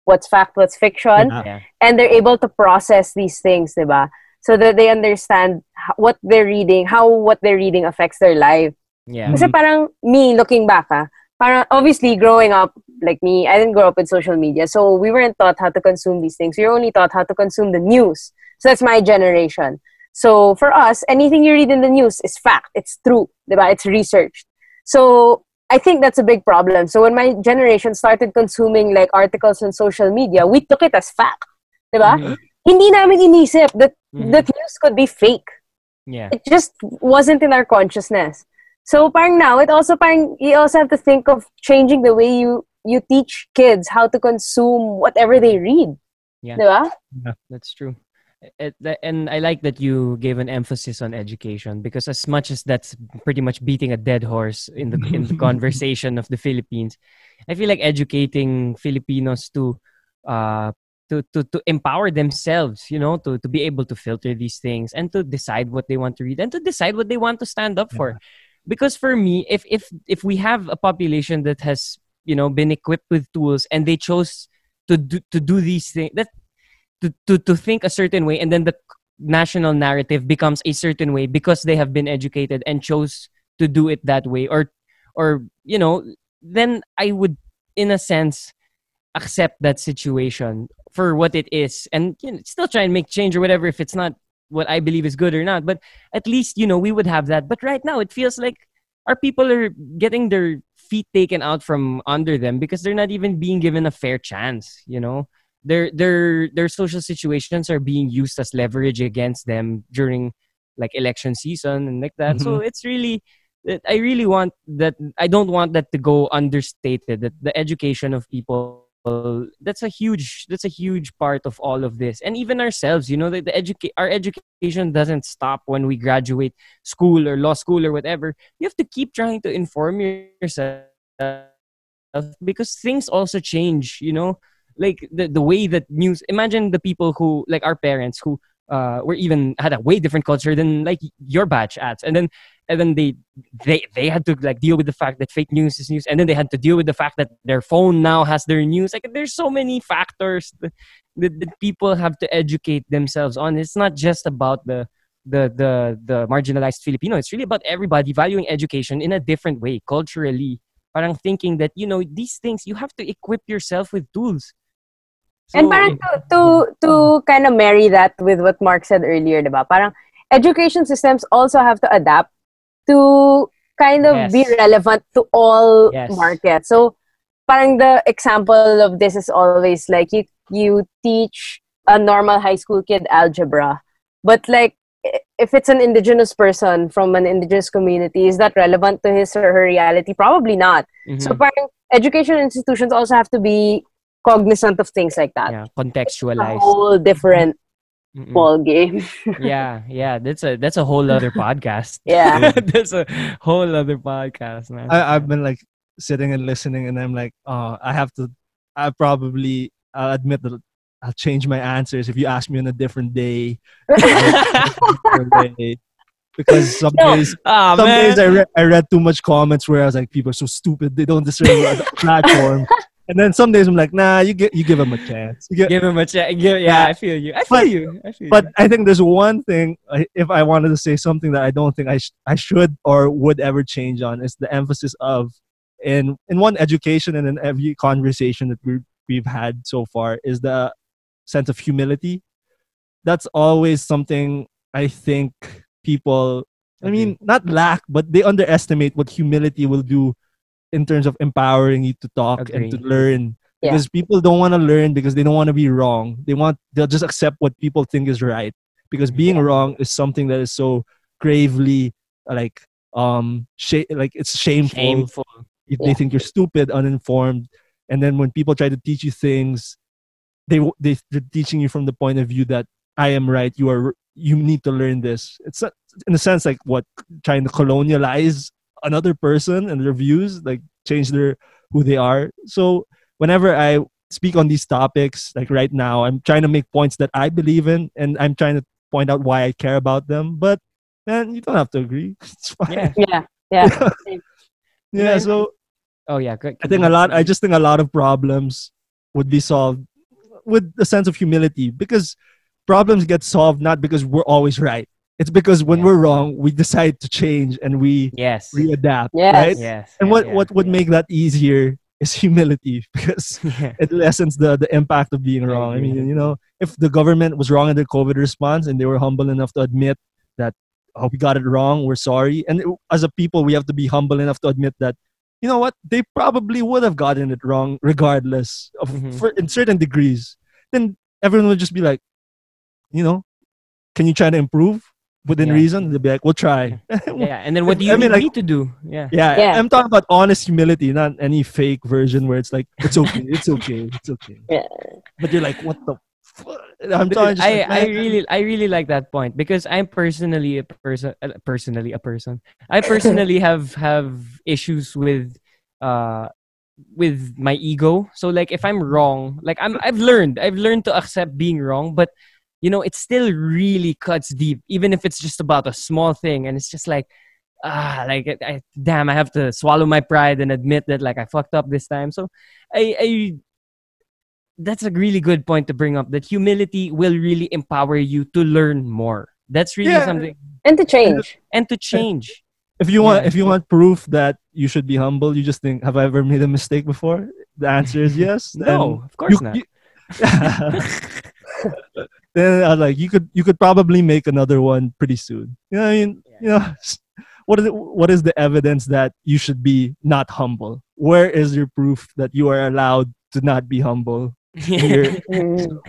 what's fact, what's fiction, Yeah. Yeah. and they're able to process these things, diba? So that they understand what they're reading, how what they're reading affects their life. Yeah. Kasi parang me, looking back, ah, parang obviously growing up, like me, I didn't grow up with social media. So we weren't taught how to consume these things. We were only taught how to consume the news. So that's my generation. So for us, anything you read in the news is fact. It's true. Diba? It's researched. So I think that's a big problem. So when my generation started consuming like articles on social media, we took it as fact. Diba? Mhm. Hindi namin inisip that Mhm. that news could be fake Yeah. it just wasn't in our consciousness. So parang now it also parang you also have to think of changing the way you you teach kids how to consume whatever they read. Yeah. Diba? That's true. It, and I like that you gave an emphasis on education because as much as that's pretty much beating a dead horse in the in the conversation of the Philippines, I feel like educating Filipinos to uh to, to, to empower themselves, you know, to, to be able to filter these things and to decide what they want to read and to decide what they want to stand up for. Because for me, if if if we have a population that has, you know, been equipped with tools and they chose to do to do these things that to, to, to think a certain way and then the national narrative becomes a certain way because they have been educated and chose to do it that way or or you know then i would in a sense accept that situation for what it is and you know, still try and make change or whatever if it's not what i believe is good or not but at least you know we would have that. But right now it feels like our people are getting their feet taken out from under them because they're not even being given a fair chance you know? Their their their social situations are being used as leverage against them during like election season and like that. So mm-hmm. it's really I really want that I don't want that to go understated that the education of people that's a huge that's a huge part of all of this. And even ourselves you know the, the educa- our education doesn't stop when we graduate school or law school or whatever. You have to keep trying to inform yourself because things also change you know? Like the, the way that news imagine the people who like our parents who uh, were even had a way different culture than like your batch ads. And then and then they they they had to like deal with the fact that fake news is news. And then they had to deal with the fact that their phone now has their news. Like there's so many factors that, that, that people have to educate themselves on. It's not just about the the the the marginalized filipino. It's really about everybody valuing education in a different way culturally. Parang thinking that you know these things you have to equip yourself with tools and parang to, to, to kind of marry that with what Mark said earlier, diba? Parang education systems also have to adapt to kind of be relevant to all Yes. markets. So parang the example of this is always like you you teach a normal high school kid algebra, but like if it's an indigenous person from an indigenous community, is that relevant to his or her reality? Probably not. So mhm, parang education institutions also have to be cognizant of things like that. yeah A contextualized whole different Mm-mm. ball game. yeah yeah that's a that's a whole other podcast Yeah. that's a whole other podcast man I, I've been like sitting and listening, and I'm like, oh, I have to. I probably. I'll admit that I'll change my answers if you ask me on a different day. different way. because some No. days, ah some man days I read I read too much comments where I was like, people are so stupid. They don't deserve a platform. And then some days I'm like, nah, you get you give them a chance. You give him a chance give, yeah i feel you i feel But- you i feel but you. I think there's one thing. If I wanted to say something that I don't think I sh- I should or would ever change on is the emphasis of in in one education and in every conversation that we we've had so far is the sense of humility. That's always something I think people. I mean, not lack, but they underestimate what humility will do in terms of empowering you to talk and to learn Yeah. because people don't want to learn because they don't want to be wrong. They want they'll just accept what people think is right because being wrong is something that is so gravely like um sh- like it's shameful. shameful If They think you're stupid, uninformed, and then when people try to teach you things, they w- they they're teaching you from the point of view that I am right. You are you need to learn this. It's not, in a sense like what trying to colonialize another person and their views, like change their who they are. So whenever I speak on these topics, like right now, I'm trying to make points that I believe in, and I'm trying to point out why I care about them. But man, you don't have to agree. It's fine. Yeah. Yeah. Yeah. yeah. So Oh yeah. Great. I think a lot. I just think a lot of problems would be solved with a sense of humility because problems get solved not because we're always right. It's because when Yeah. we're wrong, we decide to change and we Yes. readapt. Yes. Right? Yes. And yeah, what yeah, what would make that easier is humility because yeah. it lessens the the impact of being I wrong. I mean, you know, if the government was wrong in the COVID response and they were humble enough to admit that oh we got it wrong, we're sorry, and as a people we have to be humble enough to admit that you know what they probably would have gotten it wrong regardless of Mhm. for in certain degrees. Then everyone would just be like, you know, can you try to improve within Yeah. reason? They'll be like, we'll try. yeah. And then what do you I mean, need like- me to do? Yeah. Yeah, Yeah. I'm talking about honest humility, not any fake version where it's like it's okay, it's okay, it's okay. Yeah. But you're like, what the? Fuck? I'm But talking. Just I, like, I really I really like that point because I'm personally a person uh, personally a person I personally have have issues with uh with my ego so like if I'm wrong like I'm I've learned I've learned to accept being wrong but you know it still really cuts deep even if it's just about a small thing and it's just like ah like I, I, damn I have to swallow my pride and admit that like I fucked up this time so I I that's a really good point to bring up that humility will really empower you to learn more that's really Yeah. something And to change. and to change if you want, Yeah. if you want proof that you should be humble, you just think, have I ever made a mistake before? The answer is yes. no of course you- not you- then I was like, you could, you could probably make another one pretty soon. You know, what I mean, you know, what is it, what is the evidence that you should be not humble? Where is your proof that you are allowed to not be humble? You're- Mm.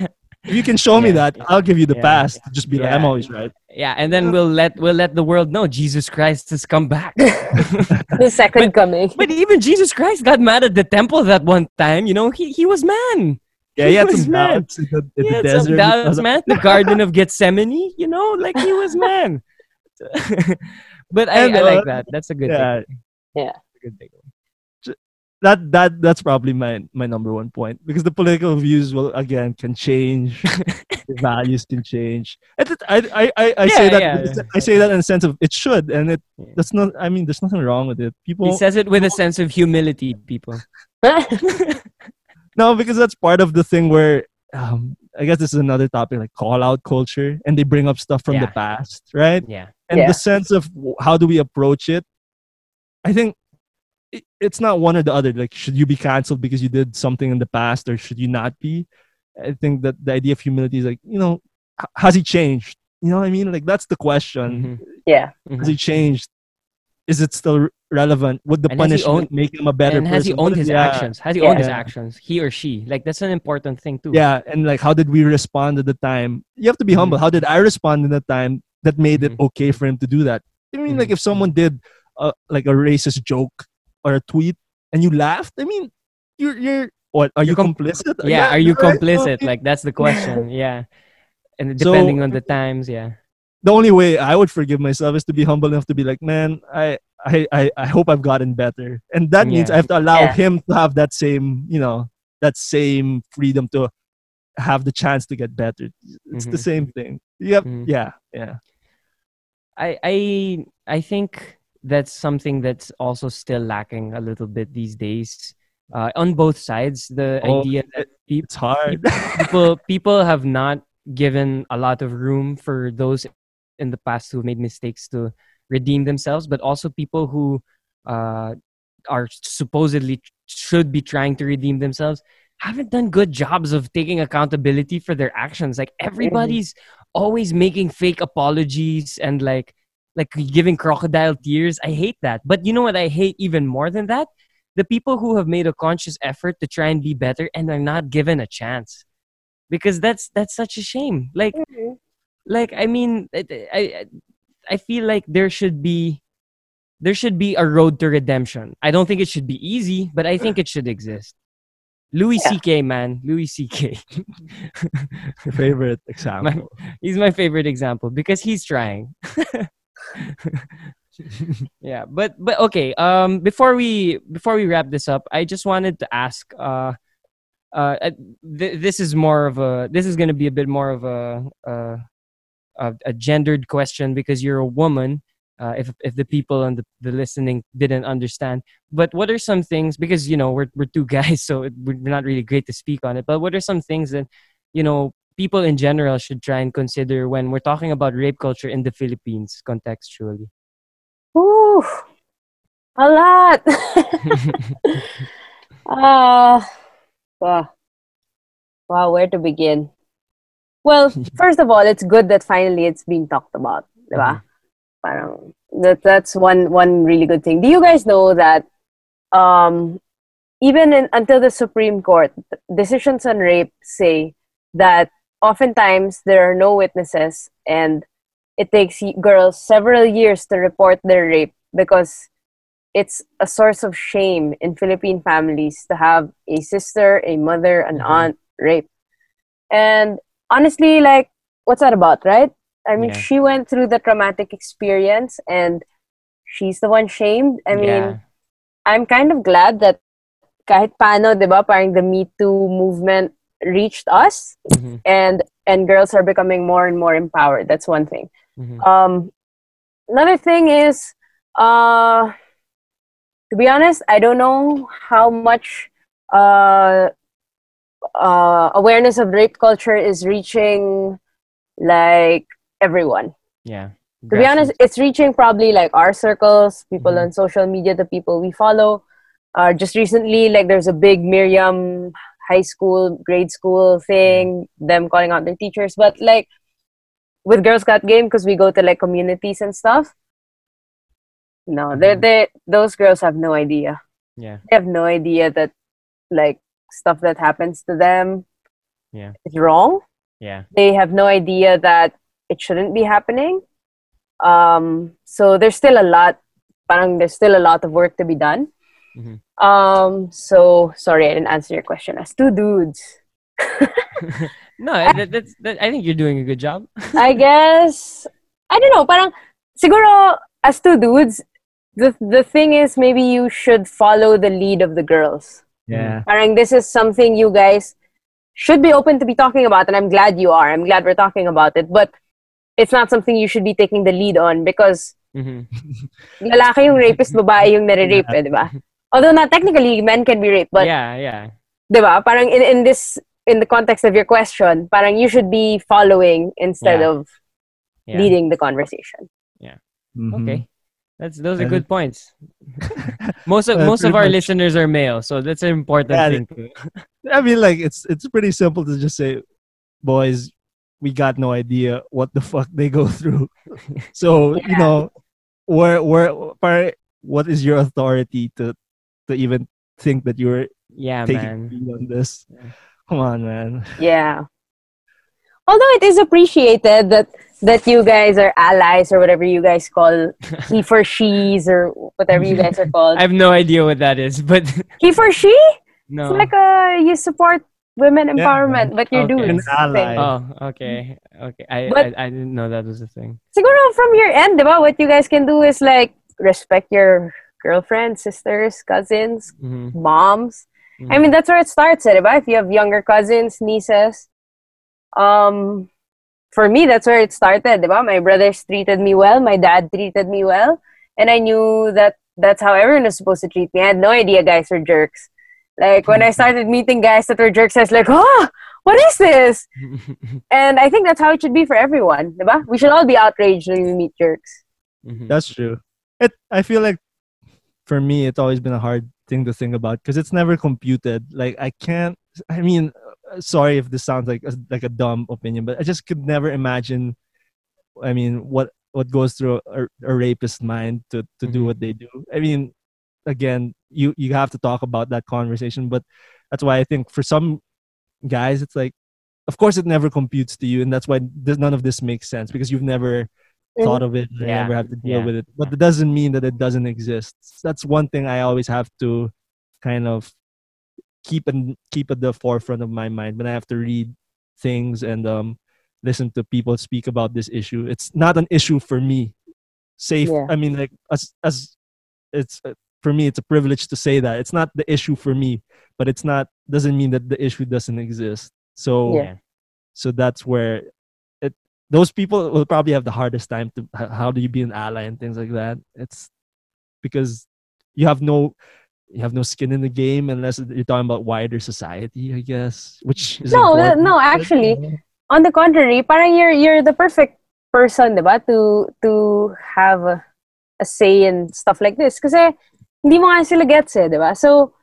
if you can show me Yeah. that, I'll give you the Yeah. pass. to Just be like, I'm Yeah. always right. yeah and then we'll let we'll let the world know jesus christ has come back The second coming. but even jesus christ got mad at the temple that one time you know he, he was man Yeah, he had was some mad. doubts in the, in he the had desert. some doubts of- man the garden of gethsemane you know like he was man but I, And, I like uh, that that's a good yeah. thing Yeah. good thing that that that's probably my my number one point because the political views will again can change the values can change and I, I i i say Yeah, that yeah, i say that in a sense of it should and it Yeah. that's not i mean there's nothing wrong with it People he says it with a sense of humility people no because that's part of the thing where um i guess this is another topic like call out culture and they bring up stuff from the past right? Yeah. And Yeah. the sense of how do we approach it? I think it, it's not one or the other like should you be canceled because you did something in the past or should you not be? I think that the idea of humility is like you know has he changed? You know what i mean? Like that's the question. Mhm. yeah. has he changed? Is it still re- relevant would the And punishment owned- make him a better and has he person? What owned his yeah, actions? Has he owned his actions? He or she? Like that's an important thing too. Yeah and like how did we respond at the time? You have to be Mhm. humble. How did i respond in the time that made it Mhm. okay for him to do that? I mean like Mhm. if someone did a, like a racist joke or a tweet and you laughed i mean you're you're what are You're you com- complicit? yeah, are you right? Complicit? Like that's the question. Yeah. And So- depending on the times yeah. the only way i would forgive myself is to be humble enough to be like man i i i, I hope i've gotten better and that means i have to allow Yeah. him to have that same you know that same freedom to have the chance to get better it's the Mhm. same thing you have Mhm. yeah yeah I I I think that's something that's also still lacking a little bit these days. Uh, on both sides, the Oh, idea that peop- it's hard people people have not given a lot of room for those in the past who made mistakes to redeem themselves, but also people who uh, are supposedly should be trying to redeem themselves haven't done good jobs of taking accountability for their actions. Like everybody's always making fake apologies and like like giving crocodile tears. I hate that. But you know what I hate even more than that? The people who have made a conscious effort to try and be better and are not given a chance. Because that's that's such a shame. Like like I mean it- I I feel like there should be there should be a road to redemption. I don't think it should be easy, but I think it should exist. Louis Yeah. C.K. man, Louis C.K. Favorite example. He's my favorite example because he's trying. yeah but but okay um before we before we wrap this up i just wanted to ask uh uh uh, th- this is more of a this is going to be a bit more of a uh a, a gendered question because you're a woman uh, if if the people and the, the listening didn't understand but what are some things because you know we're, we're two guys so it, we're not really great to speak on it but what are some things that you know people in general should try and consider when we're talking about rape culture in the philippines contextually Ooh, a lot. uh, wow. wow, where to begin? Well, first of all, it's good that finally it's being talked about, ba? Parang that that's one one really good thing. Do you guys know that um even in, until the Supreme Court, decisions on rape say that oftentimes there are no witnesses and it takes girls several years to report their rape because it's a source of shame in Philippine families to have a sister, a mother, an Mhm. aunt raped. And honestly, like, what's that about, right? I mean, Yeah. she went through the traumatic experience and she's the one shamed. I mean, yeah I'm kind of glad that kahit paano, di ba, parang the Me Too movement reached us Mhm, and and girls are becoming more and more empowered. That's one thing. mhm. Um, another thing is, uh, to be honest, I don't know how much uh, uh, awareness of rape culture is reaching like everyone. yeah To be honest, it's reaching probably like our circles, people Mhm. on social media, the people we follow. Uh, just recently, like there's a big Miriam high school, grade school thing, them calling out their teachers. But like with Girls Got Game, because we go to like communities and stuff. No, they're Mhm. they those girls have no idea. yeah They have no idea that like stuff that happens to them Yeah. is wrong yeah they have no idea that it shouldn't be happening. Um, so there's still a lot, parang there's still a lot of work to be done. Mm-hmm. Um, so sorry, I didn't answer your question. As two dudes, no that, that's that, i think you're doing a good job I guess I don't know. Parang siguro as two dudes, the the thing is maybe you should follow the lead of the girls. Yeah. Parang this is something you guys should be open to be talking about, and I'm glad you are. I'm glad we're talking about it, but it's not something you should be taking the lead on because mm-hmm. lalaki yung rapist, babae yung nare-rape, eh, di ba? Although not technically, men can be raped, but yeah yeah di ba? Parang in, in this, in the context of your question, parang you should be following instead Yeah. of yeah leading the conversation. Mhm. okay that's those are And- good points most of Uh, most of our much. listeners are male so that's an important Yeah, thing I mean, like it's it's pretty simple to just say, boys, we got no idea what the fuck they go through. So you Yeah. know, where where par- what is your authority to to even think that you're yeah taking man lead on this? Yeah. Come on, man. Yeah. Although it is appreciated that that you guys are allies or whatever you guys call he for she's or whatever you guys are called. i have no idea what that is but he for she? no It's like uh you support women Yeah, empowerment, but you're Okay. dudes. An ally. oh okay okay I, But- I i didn't know that was a thing Siguro from your end, diba, what you guys can do is like respect your girlfriends, sisters, cousins, Mhm, moms. I mhm. mean, that's where it starts, eh, diba? If you have younger cousins, nieces. Um, for me, that's where it started, diba? My brothers treated me well, my dad treated me well, and I knew that that's how everyone is supposed to treat me. I had no idea guys were jerks. Like when I started meeting guys that were jerks, I was like, oh, what is this? And I think that's how it should be for everyone, diba? We should all be outraged when we meet jerks. Mhm. That's true. It. I feel like for me, it's always been a hard thing to think about because it's never computed. Like I can't. I mean, sorry if this sounds like a, like a dumb opinion, but I just could never imagine. I mean, what what goes through a, a rapist mind to to do Mhm. what they do. I mean, again, you you have to talk about that conversation, but that's why I think for some guys, it's like, of course, it never computes to you, and that's why this, none of this makes sense because you've never thought of it and Yeah. never have to deal Yeah. with it. But it doesn't mean that it doesn't exist. That's one thing I always have to kind of keep and keep at the forefront of my mind when I have to read things and um listen to people speak about this issue. It's not an issue for me. safe. Yeah. I mean, like as as it's uh, for me, it's a privilege to say that it's not the issue for me, but it's not doesn't mean that the issue doesn't exist. So Yeah. so that's where it those people will probably have the hardest time to how do you be an ally and things like that. It's because you have no you have no skin in the game unless you're talking about wider society, I guess. Which is No, important, no, actually, on the contrary, parang you're you're the perfect person, 'di ba, to to have a, a say in stuff like this Because hindi mo nga sila gets eh, 'di ba? So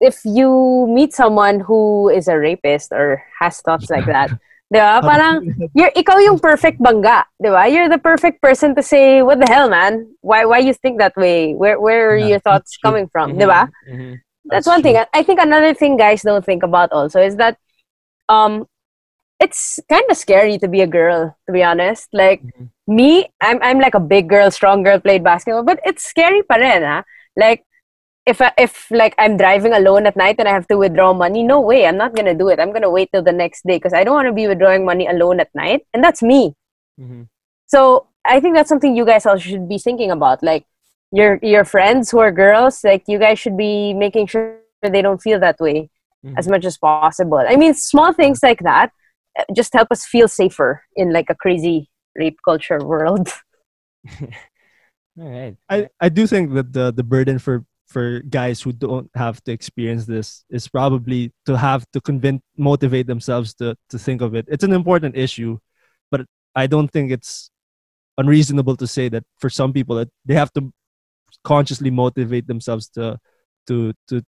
if you meet someone who is a rapist or has thoughts like that, 'di ba? Parang you're ikaw yung perfect bangga, 'di ba? You're the perfect person to say, "What the hell, man? Why why you think that way? Where where are your thoughts true. coming from?" 'Di ba? Mhm. that's, That's one thing. I think another thing guys don't think about also is that um it's kind of scary to be a girl, to be honest. Like Mhm. me, I'm I'm like a big girl, strong girl, played basketball, but it's scary pa rin, ha? Like if I, if like I'm driving alone at night and I have to withdraw money, no way, I'm not gonna do it. I'm gonna wait till the next day because I don't want to be withdrawing money alone at night, and that's me. Mhm. So I think that's something you guys all should be thinking about. Like your your friends who are girls, like you guys should be making sure they don't feel that way Mhm. as much as possible. I mean, small things like that uh, just help us feel safer in like a crazy rape culture world. All right. I, I do think that the, the burden for, for guys who don't have to experience this is probably to have to convince motivate themselves to, to think of it. It's an important issue, but I don't think it's unreasonable to say that for some people that they have to consciously motivate themselves to to to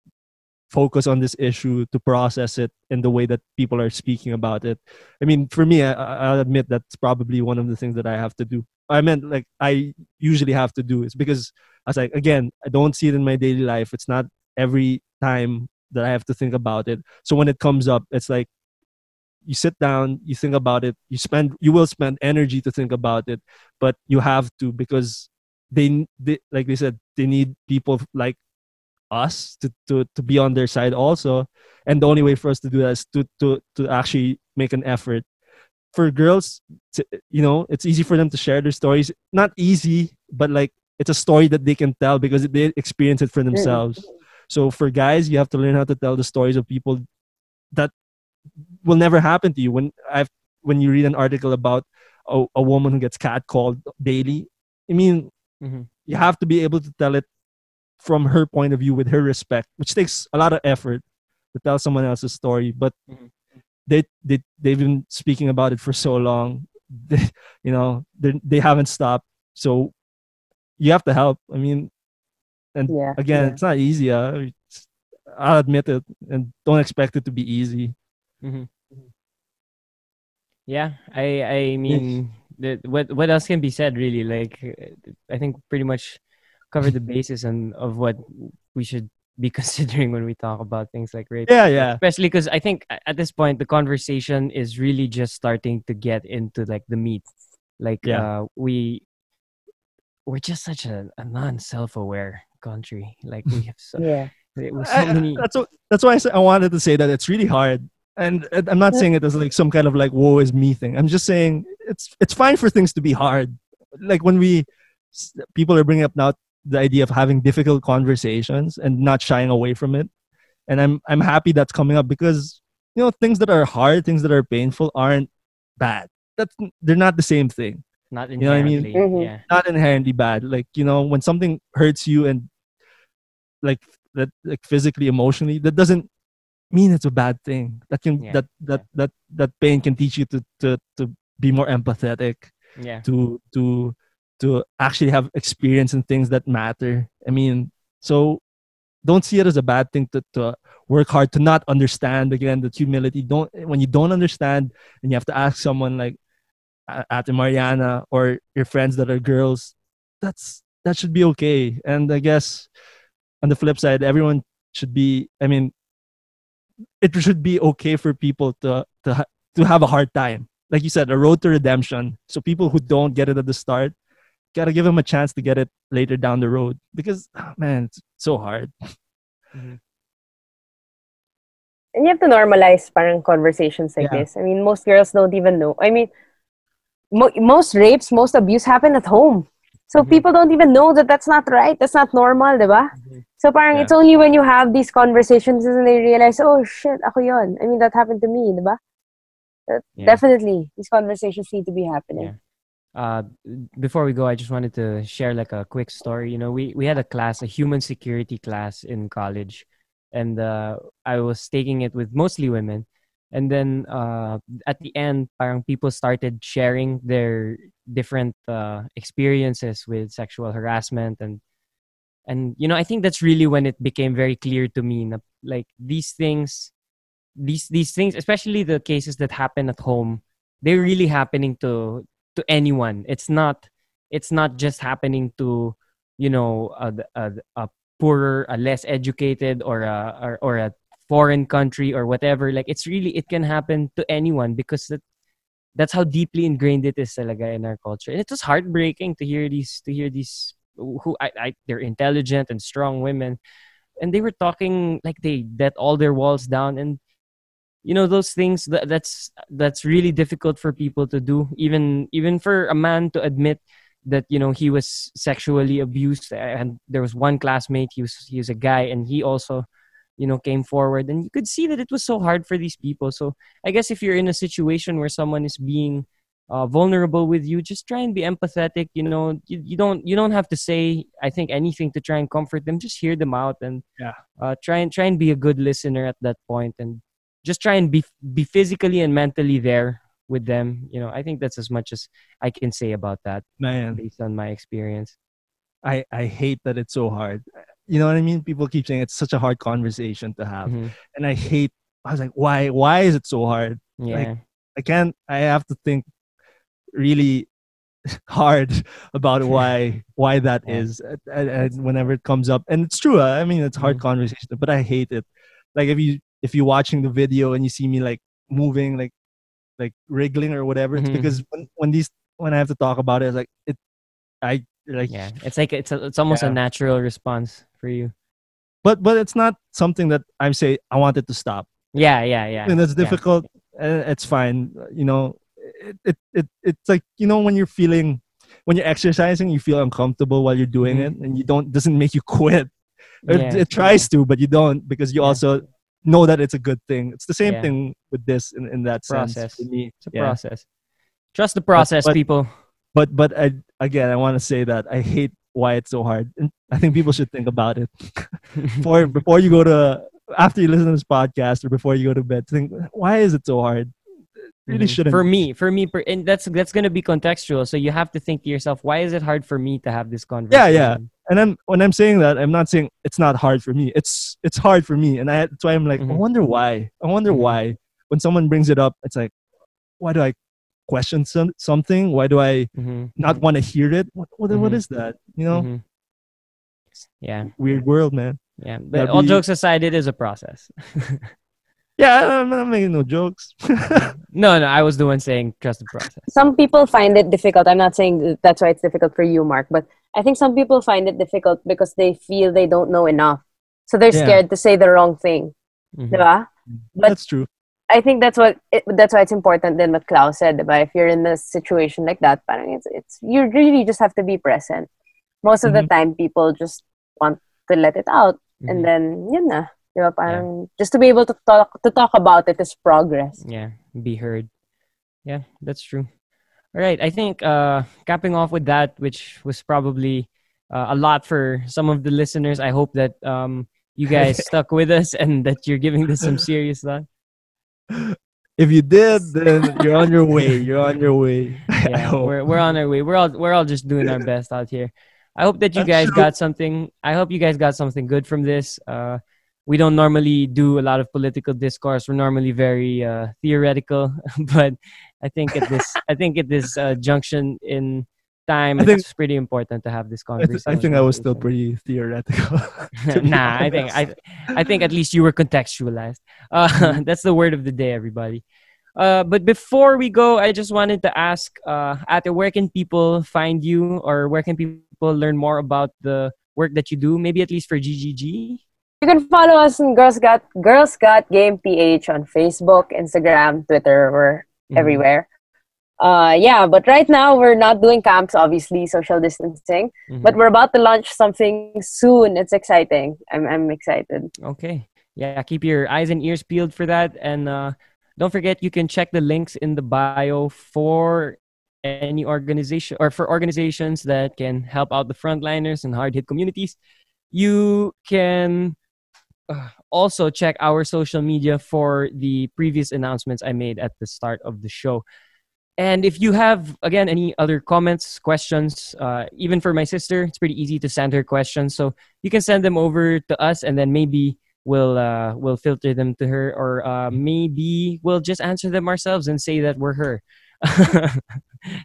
focus on this issue to process it in the way that people are speaking about it i mean for me I, I- i'll admit that's probably one of the things that i have to do i meant like i usually have to do is because i was like again i don't see it in my daily life. It's not every time that i have to think about it. So when it comes up it's like you sit down you think about it you spend you will spend energy to think about it but you have to because they, they like they said they need people like us to, to to be on their side also. And the only way for us to do that is to to to actually make an effort. For girls to, you know it's easy for them to share their stories. Not easy but like it's a story that they can tell because they experience it for themselves. So for guys you have to learn how to tell the stories of people that will never happen to you. When i've when you read an article about a, a woman who gets catcalled daily i mean Mhm. you have to be able to tell it from her point of view with her respect which takes a lot of effort to tell someone else's story. But Mhm. they, they they've been speaking about it for so long. They, you know they, they haven't stopped. So you have to help i mean and Yeah, again yeah. it's not easy uh, it's- i'll admit it and don't expect it to be easy Mhm. Yeah, I I mean, the, what what else can be said really? Like, uh, I think pretty much covered the basis and of what we should be considering when we talk about things like rape. yeah yeah Especially because I think at this point the conversation is really just starting to get into like the meat. Like, Yeah. uh, we we're just such a, a non self aware country. Like we have so, Yeah. it was so I- many. that's what that's why I, said, I wanted to say that it's really hard and and i'm not saying it as like some kind of like woe is me thing i'm just saying it's it's fine for things to be hard like when we people are bringing up now the idea of having difficult conversations and not shying away from it and i'm i'm happy that's coming up because you know things that are hard things that are painful aren't bad that's they're not the same thing Not know what I mean? inherently. Mhm. Yeah. not inherently bad. Like you know, when something hurts you and like that, like physically, emotionally, that doesn't mean it's a bad thing. That can Yeah, that that that that pain can teach you to to to be more empathetic, Yeah. to to to actually have experience in things that matter. I mean, so don't see it as a bad thing to, to work hard to not understand again the humility don't when you don't understand and you have to ask someone like A- Ate Mariana or your friends that are girls that's that should be okay and I guess on the flip side everyone should be I mean it should be okay for people to to to have a hard time like you said a road to redemption so people who don't get it at the start gotta give them a chance to get it later down the road because ah, man it's so hard And you have to normalize parang conversations like Yeah. this. I mean, most girls don't even know. I mean, mo- most rapes, most abuse happen at home. So Mhm. people don't even know that that's not right. That's not normal, diba? Mhm. So parang Yeah. it's only when you have these conversations and they realize, oh shit, ako yun. I mean, that happened to me, diba? That- Yeah. Definitely, these conversations need to be happening. Yeah. uh, before we go, I just wanted to share like a quick story. You know, we we had a class, a human security class in college, and uh, I was taking it with mostly women. And then uh, at the end, parang people started sharing their different uh, experiences with sexual harassment and and you know I think that's really when it became very clear to me like these things these these things especially the cases that happen at home they're really happening to to anyone. It's not it's not just happening to you know a, a, a poorer a less educated or a or, or a foreign country or whatever like it's really it can happen to anyone because that, that's how deeply ingrained it is talaga in our culture. And it was heartbreaking to hear these to hear these who I, I they're intelligent and strong women and they were talking like they let all their walls down. And you know those things that, that's that's really difficult for people to do even even for a man to admit that you know he was sexually abused. And there was one classmate he was he was a guy and he also you know came forward. And you could see that it was so hard for these people. So i guess if you're in a situation where someone is being uh, vulnerable with you just try and be empathetic you know. You, you don't you don't have to say i think anything to try and comfort them. Just hear them out and Yeah. uh, try and try and be a good listener at that point. And just try and be be physically and mentally there with them. You know i think that's as much as i can say about that Man, based on my experience. I, I hate that it's so hard. You know what I mean? People keep saying it's such a hard conversation to have. Mhm. And I hate, I was like, why, why is it so hard? yeah I can't, I have to think really hard about why, why that Yeah. is. And, and- whenever it comes up, and it's true. I mean, it's hard Mhm. conversation, but I hate it. Like if you, if you're watching the video and you see me like moving, like, like wriggling or whatever, it's Mhm. because when, when these, when I have to talk about it, it's like, it, I, like, yeah it's like it's a, it's almost Yeah. a natural response for you but but it's not something that i'm say I wanted to stop. yeah yeah yeah and it's yeah. difficult. And it's fine. You know, it, it it it's like you know when you're feeling when you're exercising, you feel uncomfortable while you're doing Mhm. it, and you don't doesn't make you quit. It, Yeah, it tries to, but you don't because you Yeah. also know that it's a good thing. It's the same Yeah. thing with this in, in that Process. sense for me. it's a Yeah. process trust the process but- people But but I, again, I want to say that I hate why it's so hard. And I think people should think about it before before you go to after you listen to this podcast or before you go to bed. Think why is it so hard? Really Mhm. shouldn't. for me for me and that's that's gonna be contextual so you have to think to yourself why is it hard for me to have this conversation yeah. Yeah. And I'm when I'm saying that, I'm not saying it's not hard for me. It's it's hard for me, and I, that's why I'm like, I Mhm. wonder why. I wonder Mhm. why. When someone brings it up, it's like, why do I question some, something? Why do I Mhm. not want to hear it? What what, what Mhm. is that? You know, Mhm. yeah weird world, man. yeah but That'd all be- jokes aside it is a process Yeah, I'm not making no jokes. no no i was the one saying trust the process Some people find it difficult. I'm not saying that's why it's difficult for you, Mark, but I think some people find it difficult because they feel they don't know enough. So they're Yeah. scared to say the wrong thing. Diba? But- That's true. I think that's what it, that's why it's important then what Clau's said about if you're in a situation like that, parang it's it's you really just have to be present. Most of the time people just want to let it out Mhm. and then yun na. Diba? Parang just to be able to talk to talk about it is progress. yeah be heard yeah that's true all right i think uh capping off with that which was probably uh, a lot for some of the listeners i hope that um you guys stuck with us and that you're giving this some serious thought If you did, then you're on your way. You're on your way. Yeah we're, we're on our way. We're all we're all just doing our best out here. I hope that you guys got something i hope you guys got something good from this. Uh we don't normally do a lot of political discourse. We're normally very uh theoretical but i think at this i think at this uh, junction in time I think- it's pretty important to have this I, th- conversation I think I was still pretty theoretical. nah, I think I, I think at least you were contextualized. Uh, that's the word of the day, everybody. Uh, but before we go, I just wanted to ask, uh, Ate, where can people find you, or where can people learn more about the work that you do? Maybe at least for GGG. You can follow us on Girls Got Girls Got Game PH on Facebook, Instagram, Twitter, we're Mhm. everywhere. Uh, yeah, but right now we're not doing camps, obviously, social distancing. Mhm. But we're about to launch something soon. It's exciting. I'm, I'm excited. Okay. Yeah, keep your eyes and ears peeled for that. And uh, don't forget, you can check the links in the bio for any organization or for organizations that can help out the frontliners and hard hit communities. You can uh, also check our social media for the previous announcements I made at the start of the show. And if you have, again, any other comments, questions, uh, even for my sister, it's pretty easy to send her questions. So you can send them over to us and then maybe we'll uh, we'll filter them to her or uh, maybe we'll just answer them ourselves and say that we're her.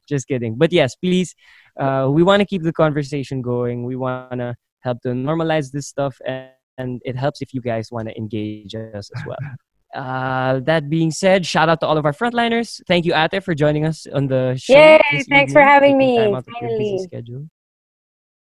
Just kidding. But yes please uh, we want to keep the conversation going. We want to help to normalize this stuff and, and it helps if you guys want to engage us as well uh, that being said, shout out to all of our frontliners. Thank you, Ate, for joining us on the show. Yay, this thanks for having taking me, time out of your busy finally. schedule.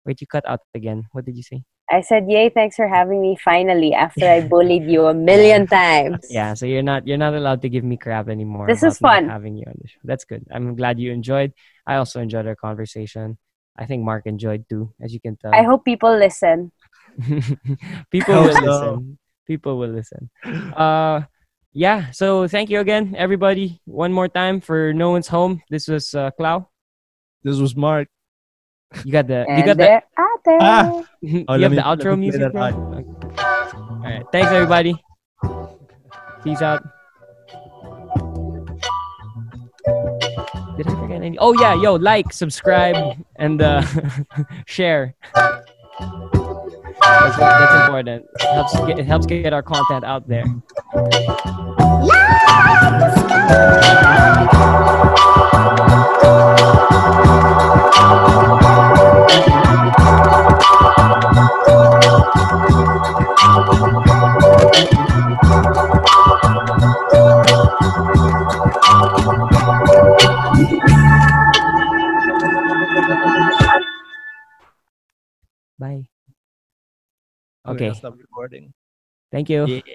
Wait, you cut out again. What did you say? I said, yay, thanks for having me finally after I bullied you a million times. Yeah, so you're not you're not allowed to give me crap anymore. This is fun. having you on the show. That's good. I'm glad you enjoyed. I also enjoyed our conversation. I think Mark enjoyed too, as you can tell. I hope people listen. People Hope will listen. People will listen. Uh yeah, so thank you again, everybody. One more time for No One's Home. This was uh Clau. This was Mark. You got the you And got the there. Ah. you Oh, let have me- the outro music. that there? out. Okay. All right. Thanks everybody. Peace out. Did I forget any? Oh yeah, yo, like, subscribe, and uh, share. That's, that's important. It helps get, it helps get our content out there. Bye. Okay. I'll stop recording. Thank you. Yeah.